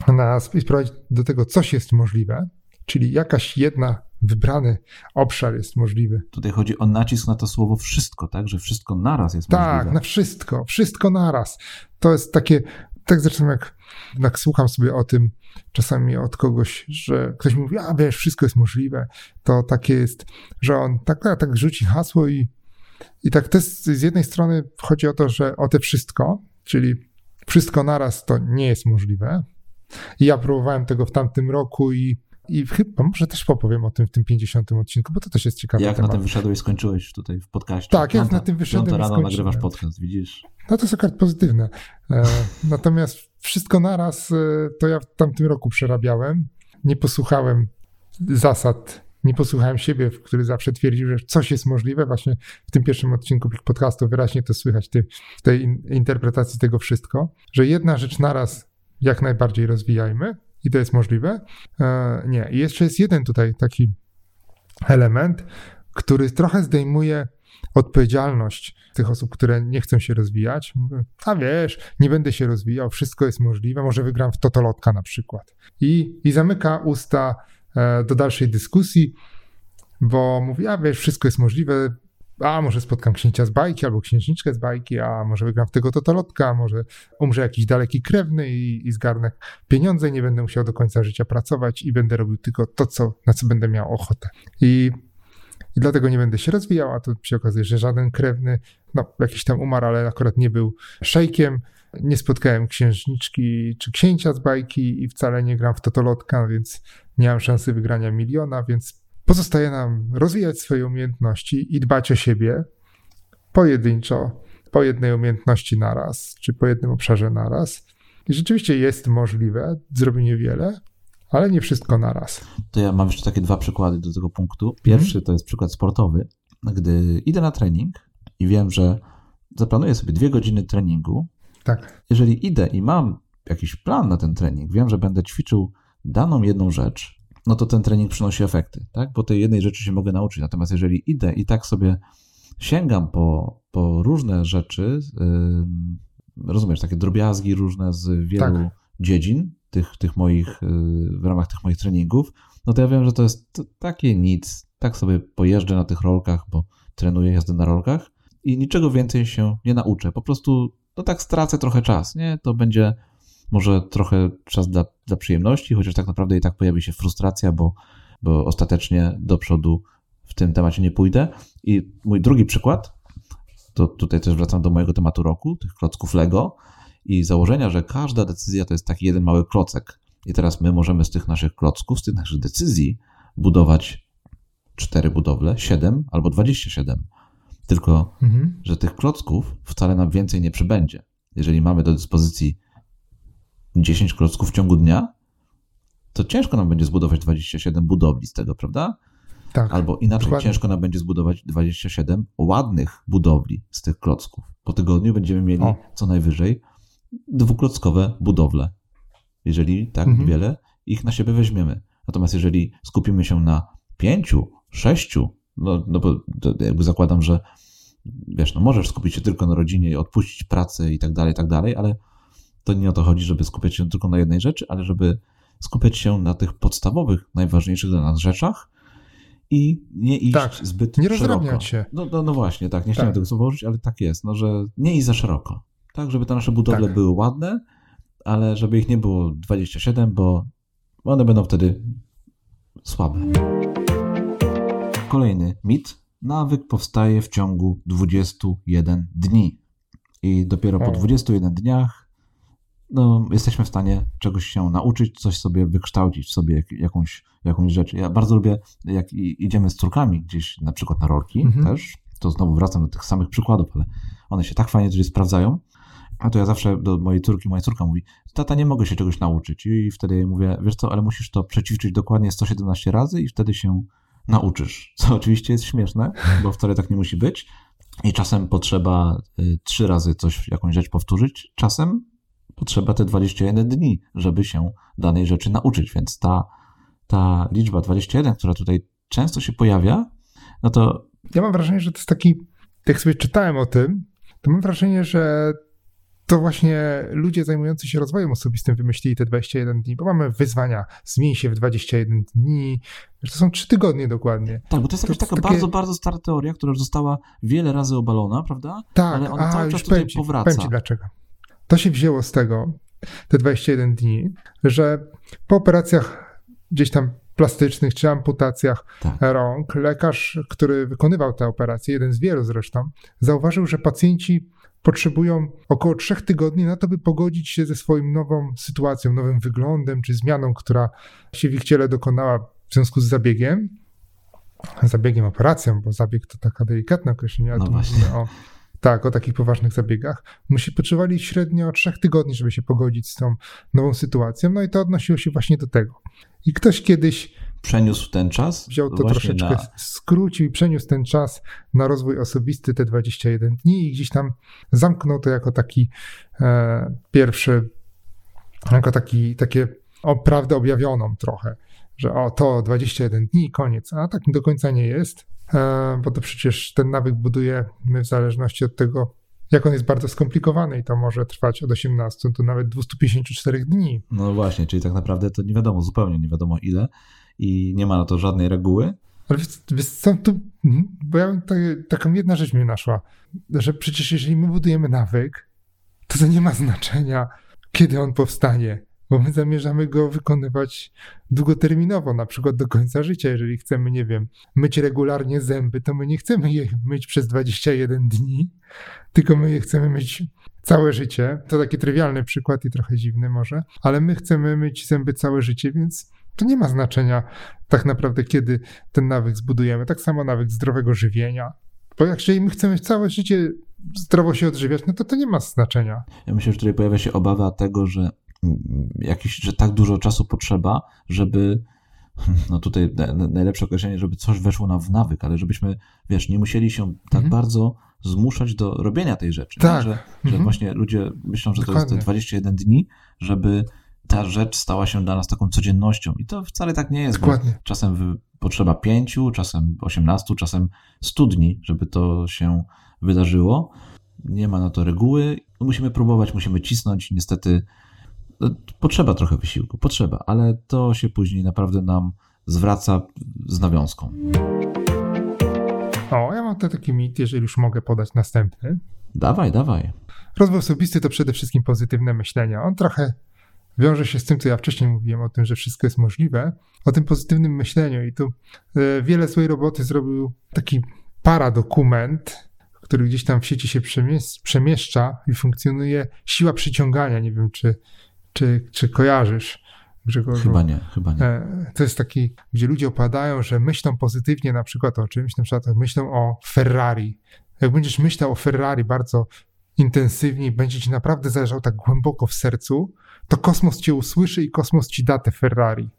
nas i sprowadzi do tego, coś jest możliwe, czyli jakaś jedna wybrany obszar jest możliwy. Tutaj chodzi o nacisk na to słowo wszystko, tak? Że wszystko naraz jest Tak, możliwe. na wszystko, wszystko naraz. To jest takie, tak zresztą jak, jak słucham sobie o tym czasami od kogoś, że ktoś mówi, a wiesz, wszystko jest możliwe, to takie jest, że on tak, tak, tak rzuci hasło i, i tak to jest, z jednej strony chodzi o to, że o te wszystko, czyli wszystko naraz to nie jest możliwe. I ja próbowałem tego w tamtym roku i, i chyba może też popowiem o tym w tym 50 odcinku, bo to też jest ciekawy Jak temat. na tym wyszedłeś, skończyłeś tutaj w podcaście. Tak, jak na tym wyszedłem Piąta rano nagrywasz podcast, widzisz? No to jest akurat pozytywne. E, natomiast wszystko naraz e, to ja w tamtym roku przerabiałem. Nie posłuchałem zasad, nie posłuchałem siebie, który zawsze twierdził, że coś jest możliwe. Właśnie w tym pierwszym odcinku podcastu wyraźnie to słychać w tej in, interpretacji tego wszystko, że jedna rzecz naraz jak najbardziej rozwijajmy i to jest możliwe. E, nie. I jeszcze jest jeden tutaj taki element, który trochę zdejmuje odpowiedzialność tych osób, które nie chcą się rozwijać. A wiesz, nie będę się rozwijał, wszystko jest możliwe, może wygram w totolotka na przykład. I, i zamyka usta e, do dalszej dyskusji, bo mówi, a wiesz, wszystko jest możliwe, a może spotkam księcia z bajki albo księżniczkę z bajki, a może wygram w tego totolotka, a może umrze jakiś daleki krewny i, i zgarnę pieniądze nie będę musiał do końca życia pracować i będę robił tylko to, co, na co będę miał ochotę. I i dlatego nie będę się rozwijał, a tu się okazuje, że żaden krewny, no jakiś tam umarł, ale akurat nie był szejkiem. Nie spotkałem księżniczki czy księcia z bajki i wcale nie gram w totolotka, więc nie mam szansy wygrania miliona, więc pozostaje nam rozwijać swoje umiejętności i dbać o siebie pojedynczo, po jednej umiejętności naraz, czy po jednym obszarze naraz. I rzeczywiście jest możliwe zrobienie wiele, ale nie wszystko naraz. To ja mam jeszcze takie dwa przykłady do tego punktu. Pierwszy to jest przykład sportowy. gdy idę na trening i wiem, że zaplanuję sobie dwie godziny treningu, Tak. jeżeli idę i mam jakiś plan na ten trening, wiem, że będę ćwiczył daną jedną rzecz, no to ten trening przynosi efekty, tak? Bo tej jednej rzeczy się mogę nauczyć. Natomiast jeżeli idę i tak sobie sięgam po, po różne rzeczy, yy, rozumiesz, takie drobiazgi różne z wielu Tak. dziedzin, tych, tych moich, yy, w ramach tych moich treningów, no to ja wiem, że to jest takie nic. Tak sobie pojeżdżę na tych rolkach, bo trenuję jazdę na rolkach i niczego więcej się nie nauczę. Po prostu, no tak stracę trochę czas, nie? To będzie może trochę czas dla, dla przyjemności, chociaż tak naprawdę i tak pojawi się frustracja, bo, bo ostatecznie do przodu w tym temacie nie pójdę. I mój drugi przykład, to tutaj też wracam do mojego tematu roku, tych klocków Lego i założenia, że każda decyzja to jest taki jeden mały klocek. I teraz my możemy z tych naszych klocków, z tych naszych decyzji budować cztery budowle, siedem albo 27. Tylko Mhm. że tych klocków wcale nam więcej nie przybędzie. Jeżeli mamy do dyspozycji 10 klocków w ciągu dnia, to ciężko nam będzie zbudować 27 budowli z tego, prawda? Tak. Albo inaczej, Dokładnie. ciężko nam będzie zbudować 27 ładnych budowli z tych klocków. Po tygodniu będziemy mieli O. co najwyżej dwuklockowe budowle, jeżeli tak Mhm. wiele ich na siebie weźmiemy. Natomiast jeżeli skupimy się na pięciu, sześciu, no, no bo jakby zakładam, że wiesz, no możesz skupić się tylko na rodzinie i odpuścić pracę i tak dalej, i tak dalej, ale to nie o to chodzi, żeby skupiać się tylko na jednej rzeczy, ale żeby skupiać się na tych podstawowych, najważniejszych dla nas rzeczach i nie iść Tak, zbyt nie szeroko. się. No, no, no właśnie, tak, nie chciałem Tak. tego słowa użyć, ale tak jest, no, że nie iść za szeroko. Tak, żeby te nasze budowle Tak. były ładne, ale żeby ich nie było 27, bo one będą wtedy słabe. Kolejny mit. Nawyk powstaje w ciągu 21 dni. I dopiero po O. 21 dniach no, jesteśmy w stanie czegoś się nauczyć, coś sobie wykształcić, sobie jak, jakąś, jakąś rzecz. Ja bardzo lubię, jak idziemy z córkami gdzieś na przykład na rolki Mhm. też, to znowu wracam do tych samych przykładów, ale one się tak fajnie tutaj sprawdzają. A to ja zawsze do mojej córki, moja córka mówi, tata, nie mogę się czegoś nauczyć. I wtedy jej mówię, wiesz co, ale musisz to przećwiczyć dokładnie 117 razy i wtedy się nauczysz. Co oczywiście jest śmieszne, bo wcale tak nie musi być. I czasem potrzeba y, trzy razy coś, jakąś rzecz powtórzyć. Czasem potrzeba te 21 dni, żeby się danej rzeczy nauczyć. Więc ta, ta liczba 21, która tutaj często się pojawia, no to Ja mam wrażenie, że to jest taki, jak sobie czytałem o tym, to mam wrażenie, że to właśnie ludzie zajmujący się rozwojem osobistym wymyślili te 21 dni, bo mamy wyzwania, zmień się w 21 dni, że to są 3 tygodnie dokładnie. Tak, bo to jest jakaś taka takie- bardzo, bardzo stara teoria, która już została wiele razy obalona, prawda? Tak, Ale ona a cały czas tutaj powraca. powiem ci dlaczego. To się wzięło z tego, te 21 dni, że po operacjach gdzieś tam plastycznych czy amputacjach Tak. rąk, lekarz, który wykonywał te operacje, jeden z wielu zresztą, zauważył, że pacjenci potrzebują około trzech tygodni na to, by pogodzić się ze swoją nową sytuacją, nowym wyglądem czy zmianą, która się w ich ciele dokonała w związku z zabiegiem. Zabiegiem, operacją, bo zabieg to taka delikatne określenie, ale No tu właśnie. mówimy o tak, o takich poważnych zabiegach. Musi potrzebowali średnio trzech tygodni, żeby się pogodzić z tą nową sytuacją. No i to odnosiło się właśnie do tego. I ktoś kiedyś Przeniósł ten czas. wziął to troszeczkę, na- skrócił i przeniósł ten czas na rozwój osobisty, te 21 dni i gdzieś tam zamknął to jako taki e, pierwszy, jako taki, takie o, prawdę objawioną trochę, że o to 21 dni i koniec, a tak do końca nie jest, bo to przecież ten nawyk budujemy w zależności od tego, jak on jest bardzo skomplikowany i to może trwać od 18 do nawet 254 dni. No właśnie, czyli tak naprawdę to nie wiadomo, zupełnie nie wiadomo ile i nie ma na to żadnej reguły. Ale wiesz, wiesz co, tu, mhm, bo ja bym tak, taką jedna rzecz mnie naszła, że przecież jeżeli my budujemy nawyk, to to nie ma znaczenia, kiedy on powstanie, bo my zamierzamy go wykonywać długoterminowo, na przykład do końca życia. Jeżeli chcemy, nie wiem, myć regularnie zęby, to my nie chcemy je myć przez 21 dni, tylko my je chcemy myć całe życie. To taki trywialny przykład i trochę dziwny może, ale my chcemy myć zęby całe życie, więc to nie ma znaczenia tak naprawdę, kiedy ten nawyk zbudujemy. Tak samo nawyk zdrowego żywienia. Bo jak jeżeli my chcemy całe życie zdrowo się odżywiać, no to to nie ma znaczenia. Ja myślę, że tutaj pojawia się obawa tego, że jakiś, że tak dużo czasu potrzeba, żeby no tutaj najlepsze określenie, żeby coś weszło nam w nawyk, ale żebyśmy, wiesz, nie musieli się tak mhm. bardzo zmuszać do robienia tej rzeczy. Tak. Że, że mhm. właśnie ludzie myślą, że Dokładnie. to jest te 21 dni, żeby ta rzecz stała się dla nas taką codziennością. I to wcale tak nie jest, Dokładnie. bo czasem potrzeba pięciu, czasem 18, czasem 100 dni, żeby to się wydarzyło. Nie ma na to reguły. Musimy próbować, musimy cisnąć. Niestety potrzeba trochę wysiłku, potrzeba, ale to się później naprawdę nam zwraca z nawiązką. O, ja mam tutaj taki mit, jeżeli już mogę podać następny. Dawaj, dawaj. Rozwój osobisty to przede wszystkim pozytywne myślenie. On trochę wiąże się z tym, co ja wcześniej mówiłem, o tym, że wszystko jest możliwe, o tym pozytywnym myśleniu. I tu e, wiele swojej roboty zrobił taki paradokument, który gdzieś tam w sieci się przemieszcza i funkcjonuje siła przyciągania. Nie wiem, czy, czy, czy kojarzysz. Grzegorzu. Chyba nie, chyba nie. E, to jest taki, gdzie ludzie opadają, że myślą pozytywnie na przykład o czymś, na przykład myślą o Ferrari. Jak będziesz myślał o Ferrari bardzo intensywnie, będzie ci naprawdę zależał tak głęboko w sercu, to kosmos cię usłyszy i kosmos ci da te Ferrari.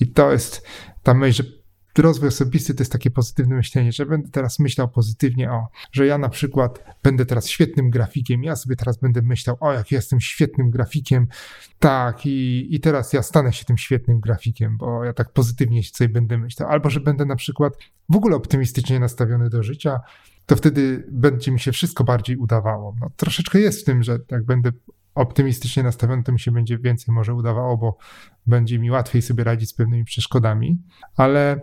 I to jest ta myśl, że rozwój osobisty to jest takie pozytywne myślenie, że będę teraz myślał pozytywnie o, że ja na przykład będę teraz świetnym grafikiem, ja sobie teraz będę myślał, o jak jestem świetnym grafikiem, tak i, i teraz ja stanę się tym świetnym grafikiem, bo ja tak pozytywnie sobie będę myślał, albo że będę na przykład w ogóle optymistycznie nastawiony do życia, to wtedy będzie mi się wszystko bardziej udawało. No, troszeczkę jest w tym, że jak będę optymistycznie nastawiony, to mi się będzie więcej może udawało, bo będzie mi łatwiej sobie radzić z pewnymi przeszkodami, ale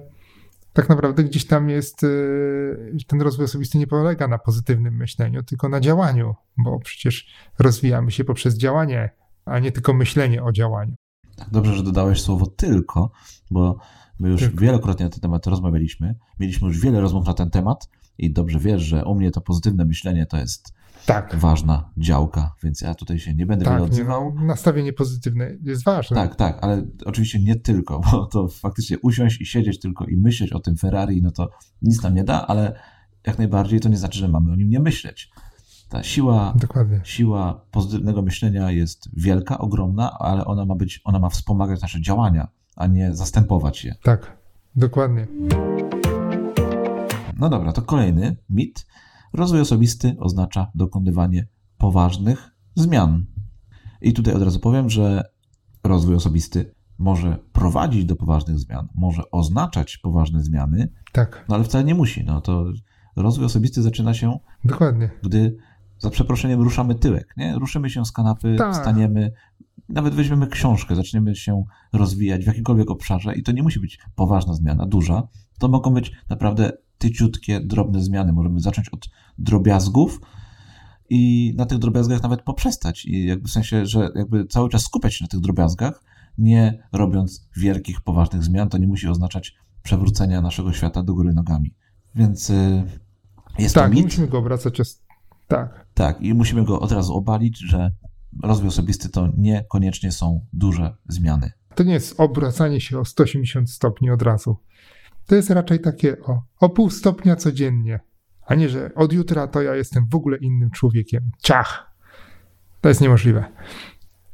tak naprawdę gdzieś tam jest, y, ten rozwój osobisty nie polega na pozytywnym myśleniu, tylko na działaniu, bo przecież rozwijamy się poprzez działanie, a nie tylko myślenie o działaniu. Tak, dobrze, że dodałeś słowo tylko, bo my już tylko. wielokrotnie na ten temat rozmawialiśmy. Mieliśmy już wiele rozmów na ten temat i dobrze wiesz, że u mnie to pozytywne myślenie to jest tak. ważna działka, więc ja tutaj się nie będę tak, odzywał. Nie, nastawienie pozytywne jest ważne. Tak, tak, ale oczywiście nie tylko, bo to faktycznie usiąść i siedzieć tylko i myśleć o tym Ferrari, no to nic nam nie da, ale jak najbardziej to nie znaczy, że mamy o nim nie myśleć. Ta siła, Dokładnie. siła pozytywnego myślenia jest wielka, ogromna, ale ona ma być, ona ma wspomagać nasze działania, a nie zastępować je. Tak, dokładnie. No dobra, to kolejny mit Rozwój osobisty oznacza dokonywanie poważnych zmian. I tutaj od razu powiem, że rozwój osobisty może prowadzić do poważnych zmian, może oznaczać poważne zmiany, tak. no ale wcale nie musi. No to rozwój osobisty zaczyna się, Dokładnie. gdy za przeproszeniem ruszamy tyłek, nie? Ruszymy się z kanapy, tak. staniemy, nawet weźmiemy książkę, zaczniemy się rozwijać w jakimkolwiek obszarze i to nie musi być poważna zmiana, duża. To mogą być naprawdę tyciutkie, drobne zmiany. Możemy zacząć od drobiazgów i na tych drobiazgach nawet poprzestać. I jakby w sensie, że jakby cały czas skupiać się na tych drobiazgach, nie robiąc wielkich, poważnych zmian. To nie musi oznaczać przewrócenia naszego świata do góry nogami. Więc y, jest tak, to mit. musimy go obracać. Tak. Tak, i musimy go od razu obalić, że rozwój osobisty to niekoniecznie są duże zmiany. To nie jest obracanie się o 180 stopni od razu. To jest raczej takie o, o pół stopnia codziennie, a nie, że od jutra to ja jestem w ogóle innym człowiekiem. Ciach! To jest niemożliwe.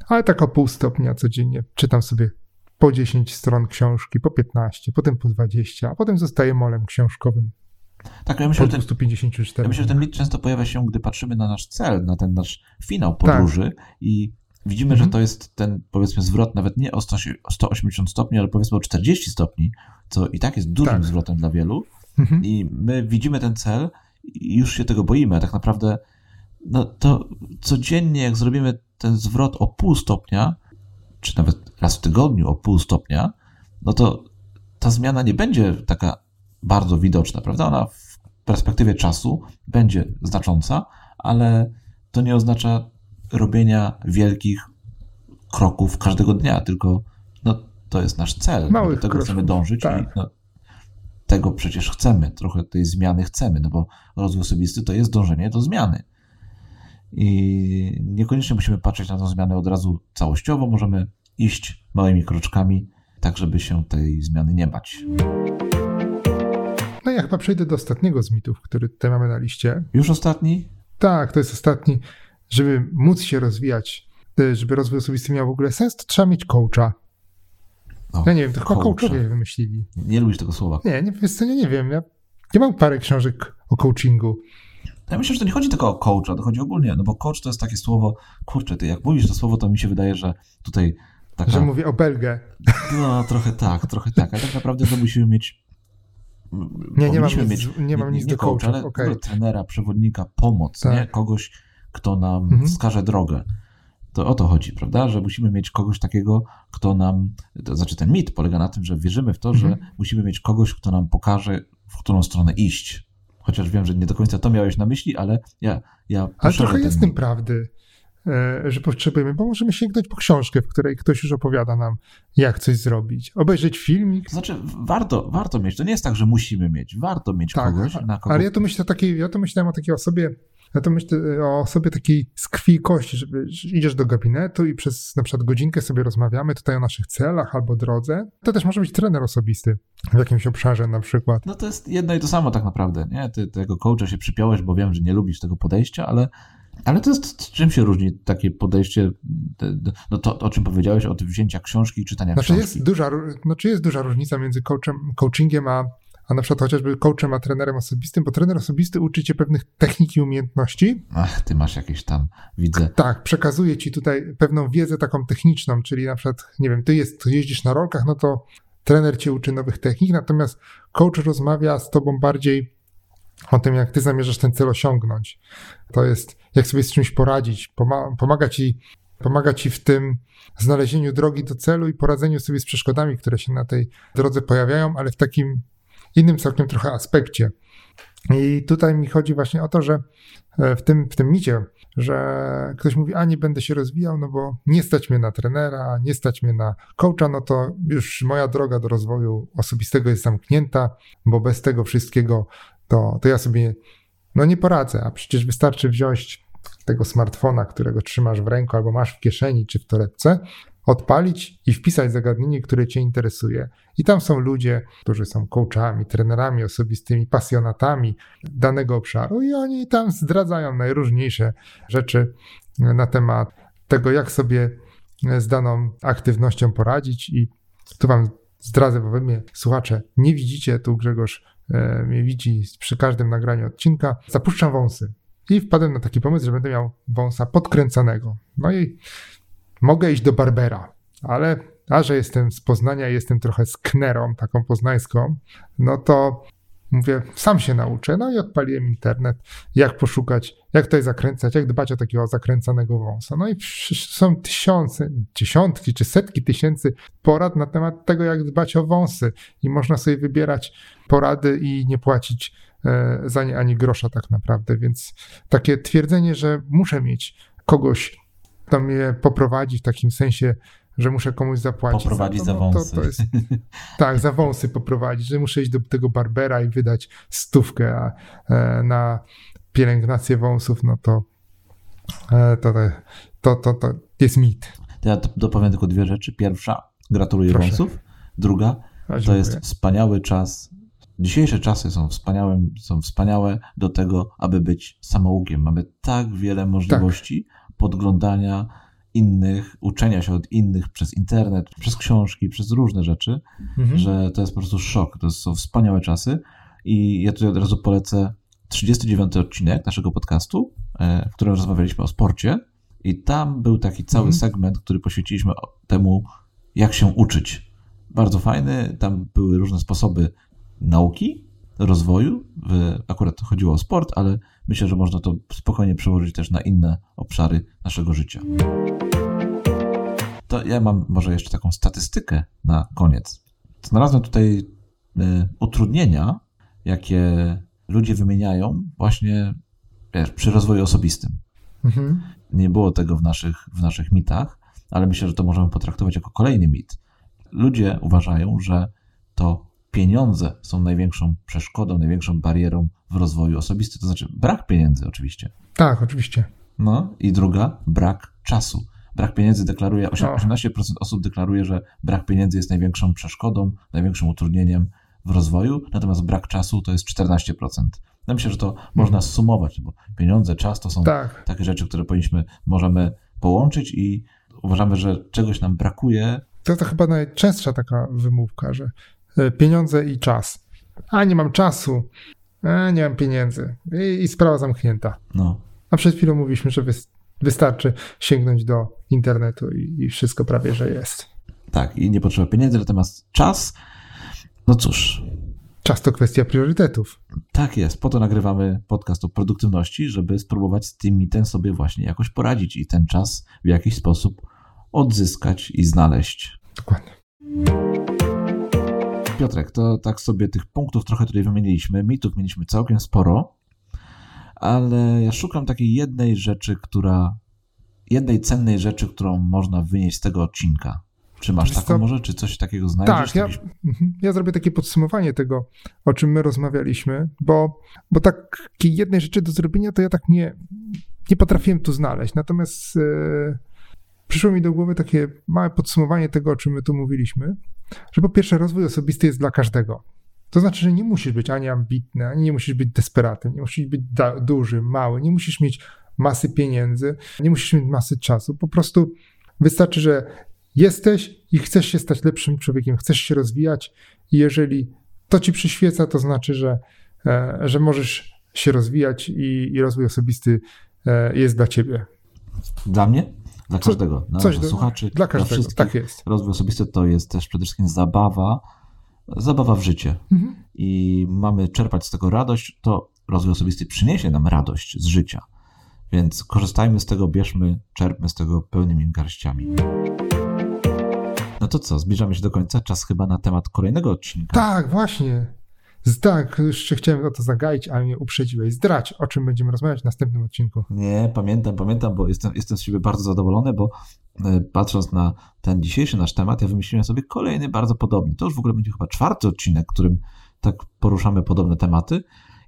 Ale tak o pół stopnia codziennie czytam sobie po 10 stron książki, po 15, potem po 20, a potem zostaję molem książkowym. Tak, ja myślę, że ten, ja myślę, że ten mit często pojawia się, gdy patrzymy na nasz cel, na ten nasz finał podróży tak. i widzimy, mhm. że to jest ten, powiedzmy, zwrot nawet nie o 180 stopni, ale powiedzmy o 40 stopni, co i tak jest dużym tak. zwrotem dla wielu. Mhm. I my widzimy ten cel i już się tego boimy. A tak naprawdę, no to codziennie, jak zrobimy ten zwrot o pół stopnia, czy nawet raz w tygodniu o pół stopnia, no to ta zmiana nie będzie taka bardzo widoczna, prawda? Ona w perspektywie czasu będzie znacząca, ale to nie oznacza robienia wielkich kroków każdego dnia, tylko to jest nasz cel. Małych do tego chcemy dążyć tak. i no, tego przecież chcemy, trochę tej zmiany chcemy, no bo rozwój osobisty to jest dążenie do zmiany. I niekoniecznie musimy patrzeć na tę zmianę od razu całościowo, możemy iść małymi kroczkami, tak żeby się tej zmiany nie bać. No ja chyba przejdę do ostatniego z mitów, który tutaj mamy na liście. Już ostatni? Tak, to jest ostatni żeby móc się rozwijać, e, żeby rozwój osobisty miał w ogóle sens, to trzeba mieć coacha. O, ja nie wiem, to chyba coachowie wymyślili. Nie lubisz tego słowa. Nie, nie, wiesz co, nie, nie wiem. Ja, ja mam parę książek o coachingu. Ja myślę, że to nie chodzi tylko o coacha, to chodzi ogólnie, no bo coach to jest takie słowo, kurczę, ty jak mówisz to słowo, to mi się wydaje, że tutaj taka... Że mówię o Belgę. No, trochę tak, trochę tak, ale tak naprawdę to musimy mieć nie, nie mam nic, mieć, nie mam nic nie, do coacha, ale okay. trenera, przewodnika, pomoc, tak. nie? Kogoś, kto nam mhm. wskaże drogę. To o to chodzi, prawda? Że musimy mieć kogoś takiego, kto nam. To znaczy, ten mit polega na tym, że wierzymy w to, mhm. że musimy mieć kogoś, kto nam pokaże, w którą stronę iść. Chociaż wiem, że nie do końca to miałeś na myśli, ale ja. ja ale trochę jest tym prawdy, e, że potrzebujemy, bo możemy sięgnąć po książkę, w której ktoś już opowiada nam, jak coś zrobić. Obejrzeć filmik. Znaczy, warto, warto mieć. To nie jest tak, że musimy mieć. Warto mieć tak, kogoś. Na kogo... Ale ja to myślę takiej, ja to myślałem o takiej osobie, ja to myślę o osobie takiej z krwi i kości, że idziesz do gabinetu i przez na przykład godzinkę sobie rozmawiamy tutaj o naszych celach albo drodze. To też może być trener osobisty w jakimś obszarze na przykład. No to jest jedno i to samo tak naprawdę, nie? Ty tego coacha się przypiąłeś, bo wiem, że nie lubisz tego podejścia, ale ale to jest, czym się różni takie podejście, no to o czym powiedziałeś, od wzięcia książki i czytania znaczy książki? Jest duża, znaczy jest duża różnica między coachem, coachingiem a a na przykład chociażby coachem, a trenerem osobistym, bo trener osobisty uczy cię pewnych technik i umiejętności. Ach, ty masz jakieś tam, widzę. Tak, przekazuje ci tutaj pewną wiedzę taką techniczną, czyli na przykład, nie wiem, ty jest, jeździsz na rolkach, no to trener cię uczy nowych technik, natomiast coach rozmawia z tobą bardziej o tym, jak ty zamierzasz ten cel osiągnąć. To jest, jak sobie z czymś poradzić, pomaga ci Pomaga ci w tym znalezieniu drogi do celu i poradzeniu sobie z przeszkodami, które się na tej drodze pojawiają, ale w takim innym całkiem trochę aspekcie. I tutaj mi chodzi właśnie o to, że e, w tym, w tym micie, że ktoś mówi, a nie będę się rozwijał, no bo nie stać mnie na trenera, nie stać mnie na coacha, no to już moja droga do rozwoju osobistego jest zamknięta, bo bez tego wszystkiego to, to ja sobie no nie poradzę, a przecież wystarczy wziąć tego smartfona, którego trzymasz w ręku albo masz w kieszeni czy w torebce, odpalić i wpisać zagadnienie, które Cię interesuje. I tam są ludzie, którzy są coachami, trenerami osobistymi, pasjonatami danego obszaru, i oni tam zdradzają najróżniejsze rzeczy na temat tego, jak sobie z daną aktywnością poradzić. I tu Wam zdradzę, bo Wy mnie, słuchacze, nie widzicie, tu Grzegorz e, mnie widzi przy każdym nagraniu odcinka. Zapuszczam wąsy. I wpadłem na taki pomysł, że będę miał wąsa podkręcanego. No i mogę iść do Barbera, ale a że jestem z Poznania jestem trochę sknerą, taką poznańską, no to mówię, sam się nauczę. No i odpaliłem internet, jak poszukać, jak tutaj zakręcać, jak dbać o takiego zakręcanego wąsa. No i są tysiące, dziesiątki czy setki tysięcy porad na temat tego, jak dbać o wąsy. I można sobie wybierać porady i nie płacić e, za nie ani grosza tak naprawdę. Więc takie twierdzenie, że muszę mieć kogoś, kto mnie poprowadzi w takim sensie, że muszę komuś zapłacić. Poprowadzić za, to, za no, wąsy. To, to jest, tak, za wąsy poprowadzić, że muszę iść do tego barbera i wydać stówkę a, e, na pielęgnację wąsów, no to, e, to, to, to, to jest mit. Ja dopowiem tylko dwie rzeczy. Pierwsza, gratuluję Proszę. wąsów. Druga, to jest wspaniały czas. Dzisiejsze czasy są wspaniałe, są wspaniałe do tego, aby być samoukiem. Mamy tak wiele możliwości tak. Podglądania innych, uczenia się od innych przez internet, przez książki, przez różne rzeczy, mhm. że to jest po prostu szok. To są wspaniałe czasy. I ja tutaj od razu polecę 39 odcinek naszego podcastu, e, w którym rozmawialiśmy o sporcie. I tam był taki cały mhm. segment, który poświęciliśmy temu, jak się uczyć. Bardzo fajny. Tam były różne sposoby nauki, rozwoju. Akurat chodziło o sport, ale myślę, że można to spokojnie przełożyć też na inne obszary naszego życia. To ja mam może jeszcze taką statystykę na koniec. Znalazłem tutaj y, utrudnienia, jakie ludzie wymieniają właśnie wiesz, przy rozwoju osobistym. Mhm. Nie było tego w naszych, w naszych mitach, ale myślę, że to możemy potraktować jako kolejny mit. Ludzie uważają, że to pieniądze są największą przeszkodą, największą barierą w rozwoju osobistym. To znaczy brak pieniędzy, oczywiście. Tak, oczywiście. No i druga, brak czasu. Brak pieniędzy deklaruje, 18% osób deklaruje, że brak pieniędzy jest największą przeszkodą, największym utrudnieniem w rozwoju, natomiast brak czasu to jest 14%. Ja myślę, że to hmm. można sumować, bo pieniądze, czas to są tak. takie rzeczy, które powinniśmy, możemy połączyć i uważamy, że czegoś nam brakuje To to chyba najczęstsza taka wymówka, że pieniądze i czas. A nie mam czasu, a nie mam pieniędzy i, i sprawa zamknięta. No. A przed chwilą mówiliśmy, że wys- wystarczy sięgnąć do internetu i, i wszystko prawie, że jest. Tak, i nie potrzeba pieniędzy, natomiast czas, no cóż, Czas to kwestia priorytetów. tak jest. Po to nagrywamy podcast o produktywności, żeby spróbować z tym mitem sobie właśnie jakoś poradzić i ten czas w jakiś sposób odzyskać i znaleźć. Dokładnie. Piotrek, to tak sobie tych punktów trochę tutaj wymieniliśmy. Mitów mieliśmy całkiem sporo, ale ja szukam takiej jednej rzeczy, która. jednej cennej rzeczy, którą można wynieść z tego odcinka. Czy masz Wiesz taką co? może? Czy coś takiego znajdziesz? Tak, ja, Jakiś- mhm. ja zrobię takie podsumowanie tego, o czym my rozmawialiśmy, bo, bo takiej jednej rzeczy do zrobienia to ja tak nie, nie potrafiłem tu znaleźć. Natomiast e, przyszło mi do głowy takie małe podsumowanie tego, o czym my tu mówiliśmy, że po pierwsze rozwój osobisty jest dla każdego. To znaczy, że nie musisz być ani ambitny, ani nie musisz być desperatem, nie musisz być da- duży, mały, nie musisz mieć masy pieniędzy, nie musisz mieć masy czasu. Po prostu wystarczy, że jesteś i chcesz się stać lepszym człowiekiem, chcesz się rozwijać i jeżeli to ci przyświeca, to znaczy, że, e, że możesz się rozwijać i, i rozwój osobisty e, jest dla ciebie. Dla mnie? Dla Co- każdego. Dla coś do- słuchaczy. Dla każdego, wszystkich. tak jest. Rozwój osobisty to jest też przede wszystkim zabawa, zabawa w życie. Mhm. I mamy czerpać z tego radość, to rozwój osobisty przyniesie nam radość z życia. Więc korzystajmy z tego, bierzmy, czerpmy z tego pełnymi garściami. No to co, zbliżamy się do końca. Czas chyba na temat kolejnego odcinka. Tak, właśnie. Tak, jeszcze chciałem o to zagaić, ale mnie uprzedziłeś. Zdrać, o czym będziemy rozmawiać w następnym odcinku. Nie, pamiętam, pamiętam, bo jestem, jestem z siebie bardzo zadowolony, bo e, patrząc na ten dzisiejszy nasz temat, ja wymyśliłem sobie kolejny bardzo podobny. To już w ogóle będzie chyba czwarty odcinek, którym tak poruszamy podobne tematy.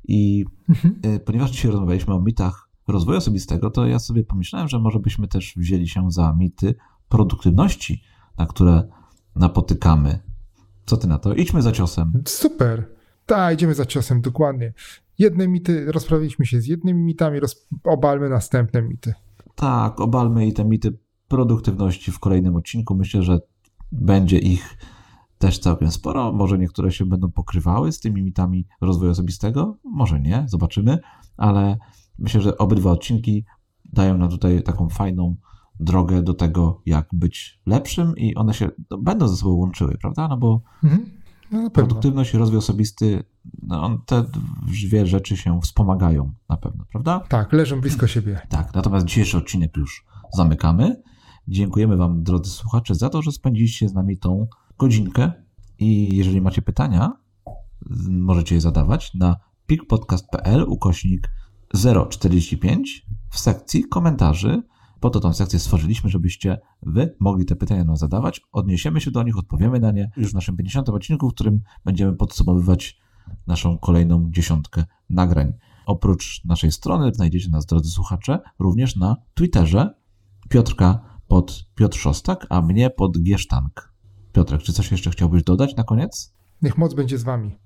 I Mhm. e, ponieważ dzisiaj rozmawialiśmy o mitach rozwoju osobistego, to ja sobie pomyślałem, że może byśmy też wzięli się za mity produktywności, na które napotykamy. Co ty na to? Idźmy za ciosem. Super. Tak, idziemy za ciosem, dokładnie. Jedne mity, rozprawiliśmy się z jednymi mitami, roz, obalmy następne mity. Tak, obalmy i te mity produktywności w kolejnym odcinku. Myślę, że będzie ich też całkiem sporo. Może niektóre się będą pokrywały z tymi mitami rozwoju osobistego, może nie, zobaczymy, ale myślę, że obydwa odcinki dają nam tutaj taką fajną drogę do tego, jak być lepszym i one się no, będą ze sobą łączyły, prawda? No bo Mhm. No produktywność i rozwój osobisty, no, te dwie rzeczy się wspomagają na pewno, prawda? Tak, leżą blisko siebie. Tak, natomiast dzisiejszy odcinek już zamykamy. Dziękujemy Wam, drodzy słuchacze, za to, że spędziliście z nami tą godzinkę. I jeżeli macie pytania, możecie je zadawać na pikpodcast.pl ukośnik 045 w sekcji komentarzy. Po to tą sekcję stworzyliśmy, żebyście Wy mogli te pytania nam zadawać. Odniesiemy się do nich, odpowiemy na nie już w naszym 50. odcinku, w którym będziemy podsumowywać naszą kolejną dziesiątkę nagrań. Oprócz naszej strony znajdziecie nas, drodzy słuchacze, również na Twitterze Piotrka pod Piotr Szostak, a mnie pod Giesztank. Piotrek, czy coś jeszcze chciałbyś dodać na koniec? Niech moc będzie z wami.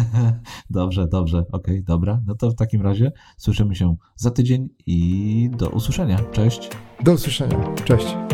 dobrze, dobrze, okej, dobra. No to w takim razie słyszymy się za tydzień i do usłyszenia. Cześć. Do usłyszenia. Cześć.